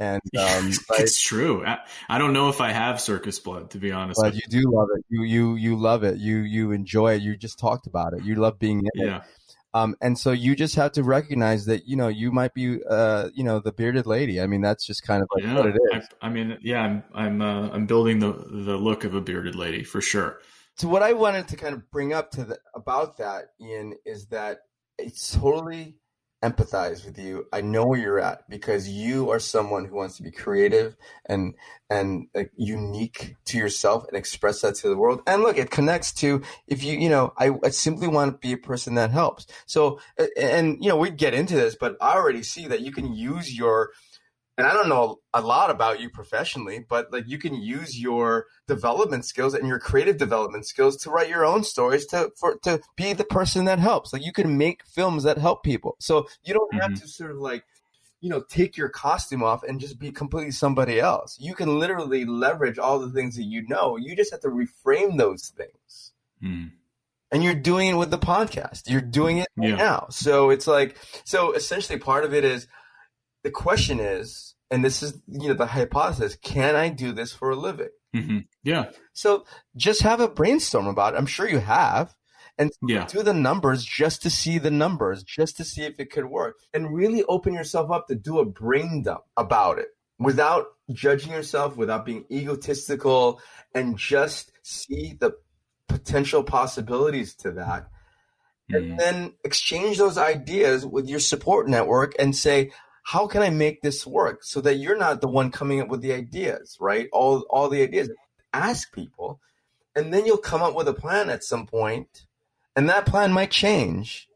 And (laughs) um, it's true. I, I, don't know if I have circus blood, to be honest. But you do love it. You you you love it. You you enjoy it. You just talked about it. You love being in yeah. it. Um, and so you just have to recognize that you know you might be uh, you know the bearded lady. I mean that's just kind of like yeah, what it is. I, I mean, yeah, I'm I'm uh, I'm building the the look of a bearded lady for sure. So what I wanted to kind of bring up to the about that, Ian, is that it's totally empathize with you. I know where you're at because you are someone who wants to be creative and and uh, unique to yourself and express that to the world. And look, it connects to if you you know I, I simply want to be a person that helps. So and you know we get into this, but I already see that you can use your and I don't know a lot about you professionally, but like you can use your development skills and your creative development skills to write your own stories to for to be the person that helps. Like you can make films that help people. So you don't have mm-hmm. to sort of like you know take your costume off and just be completely somebody else. You can literally leverage all the things that you know. You just have to reframe those things. Mm. And you're doing it with the podcast. You're doing it yeah. now. So it's like so essentially part of it is the question is, and this is you know the hypothesis: Can I do this for a living? Mm-hmm. Yeah. So just have a brainstorm about it. I'm sure you have, and yeah. do the numbers just to see the numbers, just to see if it could work, and really open yourself up to do a brain dump about it without judging yourself, without being egotistical, and just see the potential possibilities to that. And mm-hmm. then exchange those ideas with your support network and say, how can I make this work so that you're not the one coming up with the ideas, right? All all the ideas. Ask people, and then you'll come up with a plan at some point, and that plan might change,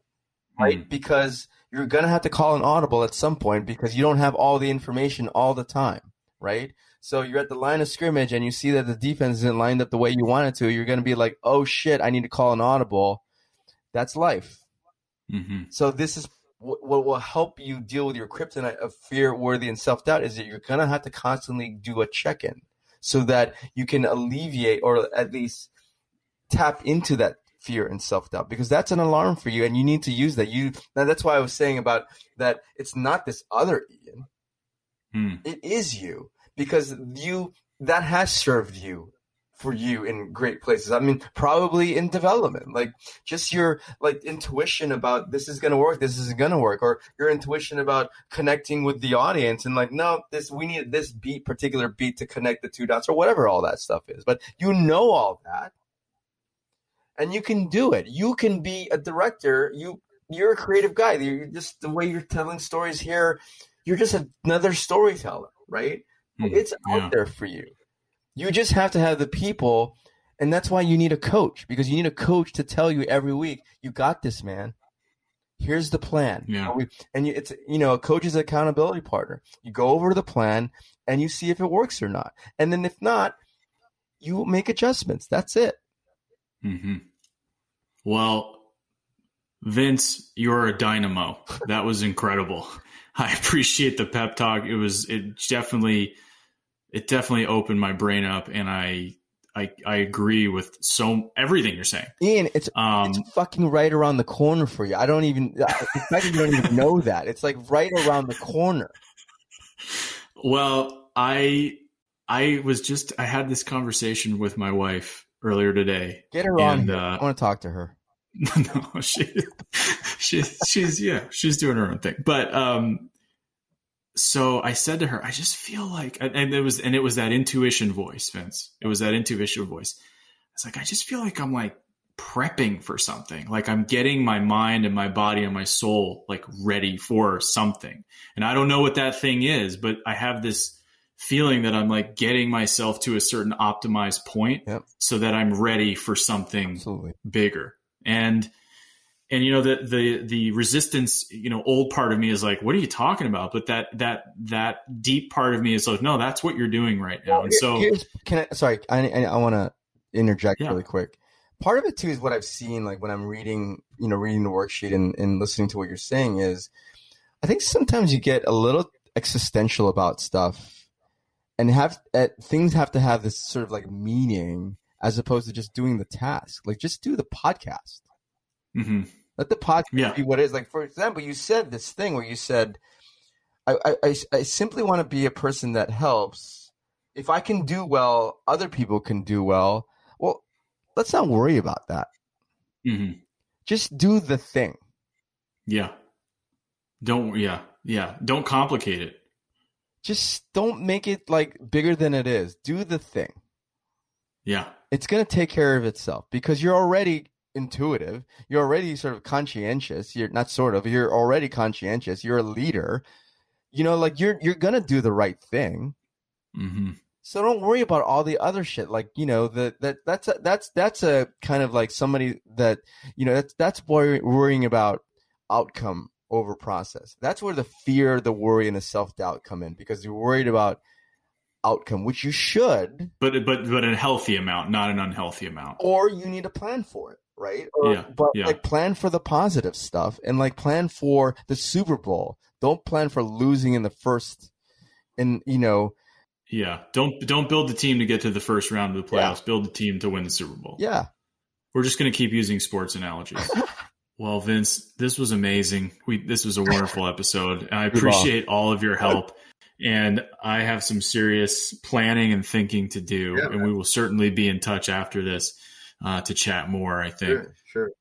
right? Mm. Because you're gonna have to call an audible at some point because you don't have all the information all the time, right? So you're at the line of scrimmage and you see that the defense isn't lined up the way you want it to. You're gonna be like, oh shit, I need to call an audible. That's life. Mm-hmm. So this is what will help you deal with your kryptonite of fear, worthy, and self doubt is that you're gonna have to constantly do a check in so that you can alleviate or at least tap into that fear and self doubt because that's an alarm for you, and you need to use that. You now that's why I was saying about that. It's not this other Ian. Hmm. It is you because you that has served you for you in great places. I mean, probably in development, like just your like intuition about this is going to work, this isn't going to work, or your intuition about connecting with the audience and like, no, this we need this beat, particular beat to connect the two dots, or whatever all that stuff is. But you know all that, and you can do it. You can be a director. You you're a creative guy. You're just the way you're telling stories here. You're just another storyteller, right? Mm, it's out there for you. You just have to have the people, and that's why you need a coach because you need a coach to tell you every week, "You got this, man. Here's the plan." Yeah. And it's you know, a coach is an accountability partner. You go over the plan and you see if it works or not, and then if not, you make adjustments. That's it. Mm-hmm. Well, Vince, you're a dynamo. That was incredible. (laughs) I appreciate the pep talk. It was it definitely it definitely opened my brain up, and I I, I agree with so everything you're saying. Ian, it's, um, it's fucking right around the corner for you. I don't even, fact, you don't even know that. It's like right around the corner. Well, I, I was just, I had this conversation with my wife earlier today. Get her and, on. Uh, I want to talk to her. (laughs) no, she, she, she's, yeah, she's doing her own thing. But, um, so I said to her, I just feel like, and it was, and it was that intuition voice, Vince. It was that intuition voice. It's like, I just feel like I'm like prepping for something. Like I'm getting my mind and my body and my soul like ready for something. And I don't know what that thing is, but I have this feeling that I'm like getting myself to a certain optimized point yep. so that I'm ready for something Absolutely. bigger. And, and you know the the the resistance you know old part of me is like what are you talking about but that that that deep part of me is like no that's what you're doing right now and so can i sorry i i want to interject yeah. really quick part of it too is what i've seen like when i'm reading you know reading the worksheet and, and listening to what you're saying is i think sometimes you get a little existential about stuff and have uh, things have to have this sort of like meaning as opposed to just doing the task. Like just do the podcast. Mm-hmm. Let the podcast Yeah. be what it is. Like for example, you said this thing where you said, I, I, I, simply want to be a person that helps. If I can do well, other people can do well. Well, let's not worry about that. Mm-hmm. Just do the thing. Yeah. Don't yeah yeah. Don't complicate it. Just don't make it like bigger than it is. Do the thing. Yeah. It's going to take care of itself because you're already intuitive. You're already sort of conscientious. You're not sort of. You're already conscientious. You're a leader. You know, like you're you're going to do the right thing. Mm-hmm. So don't worry about all the other shit. Like you know that that that's a, that's that's a kind of like somebody that you know that's that's worry, worrying about outcome over process. That's where the fear, the worry, and the self doubt come in because you're worried about outcome, which you should, But but but a healthy amount, not an unhealthy amount. or you need to plan for it, right? Or, Yeah, But yeah. like plan for the positive stuff and like plan for the Super Bowl. Don't plan for losing in the first. And you know, Yeah. Don't don't build the team to get to the first round of the playoffs. Build the team to win the Super Bowl. yeah, We're just going to keep using sports analogies. (laughs) well, Vince, this was amazing. We this was a wonderful episode. And I appreciate all of your help. And I have some serious planning and thinking to do, Yeah, and we will certainly be in touch after this uh, to chat more. I think. Sure, sure.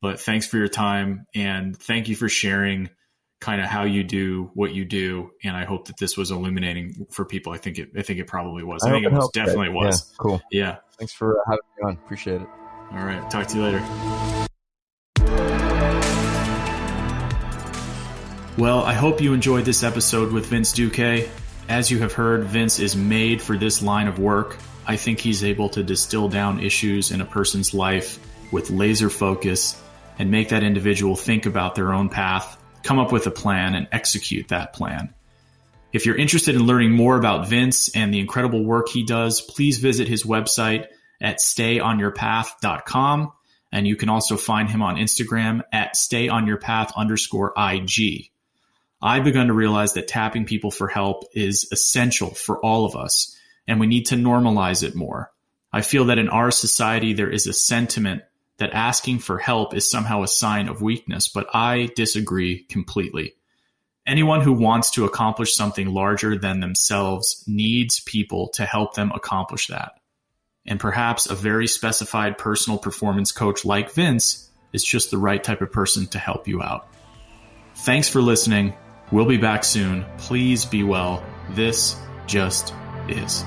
But thanks for your time, and thank you for sharing kind of how you do what you do. And I hope that this was illuminating for people. I think it. I think it probably was. I, think it was definitely right? was. Yeah, cool. Yeah. Thanks for uh, having me on. Appreciate it. All right. Talk to you later. Well, I hope you enjoyed this episode with Vince Duque. As you have heard, Vince is made for this line of work. I think he's able to distill down issues in a person's life with laser focus and make that individual think about their own path, come up with a plan, and execute that plan. If you're interested in learning more about Vince and the incredible work he does, please visit his website at stayonyourpath.com. And you can also find him on Instagram at stayonyourpath underscore IG. I've begun to realize that tapping people for help is essential for all of us, and we need to normalize it more. I feel that in our society, there is a sentiment that asking for help is somehow a sign of weakness, but I disagree completely. Anyone who wants to accomplish something larger than themselves needs people to help them accomplish that. And perhaps a very specified personal performance coach like Vince is just the right type of person to help you out. Thanks for listening. We'll be back soon. Please be well. This just is.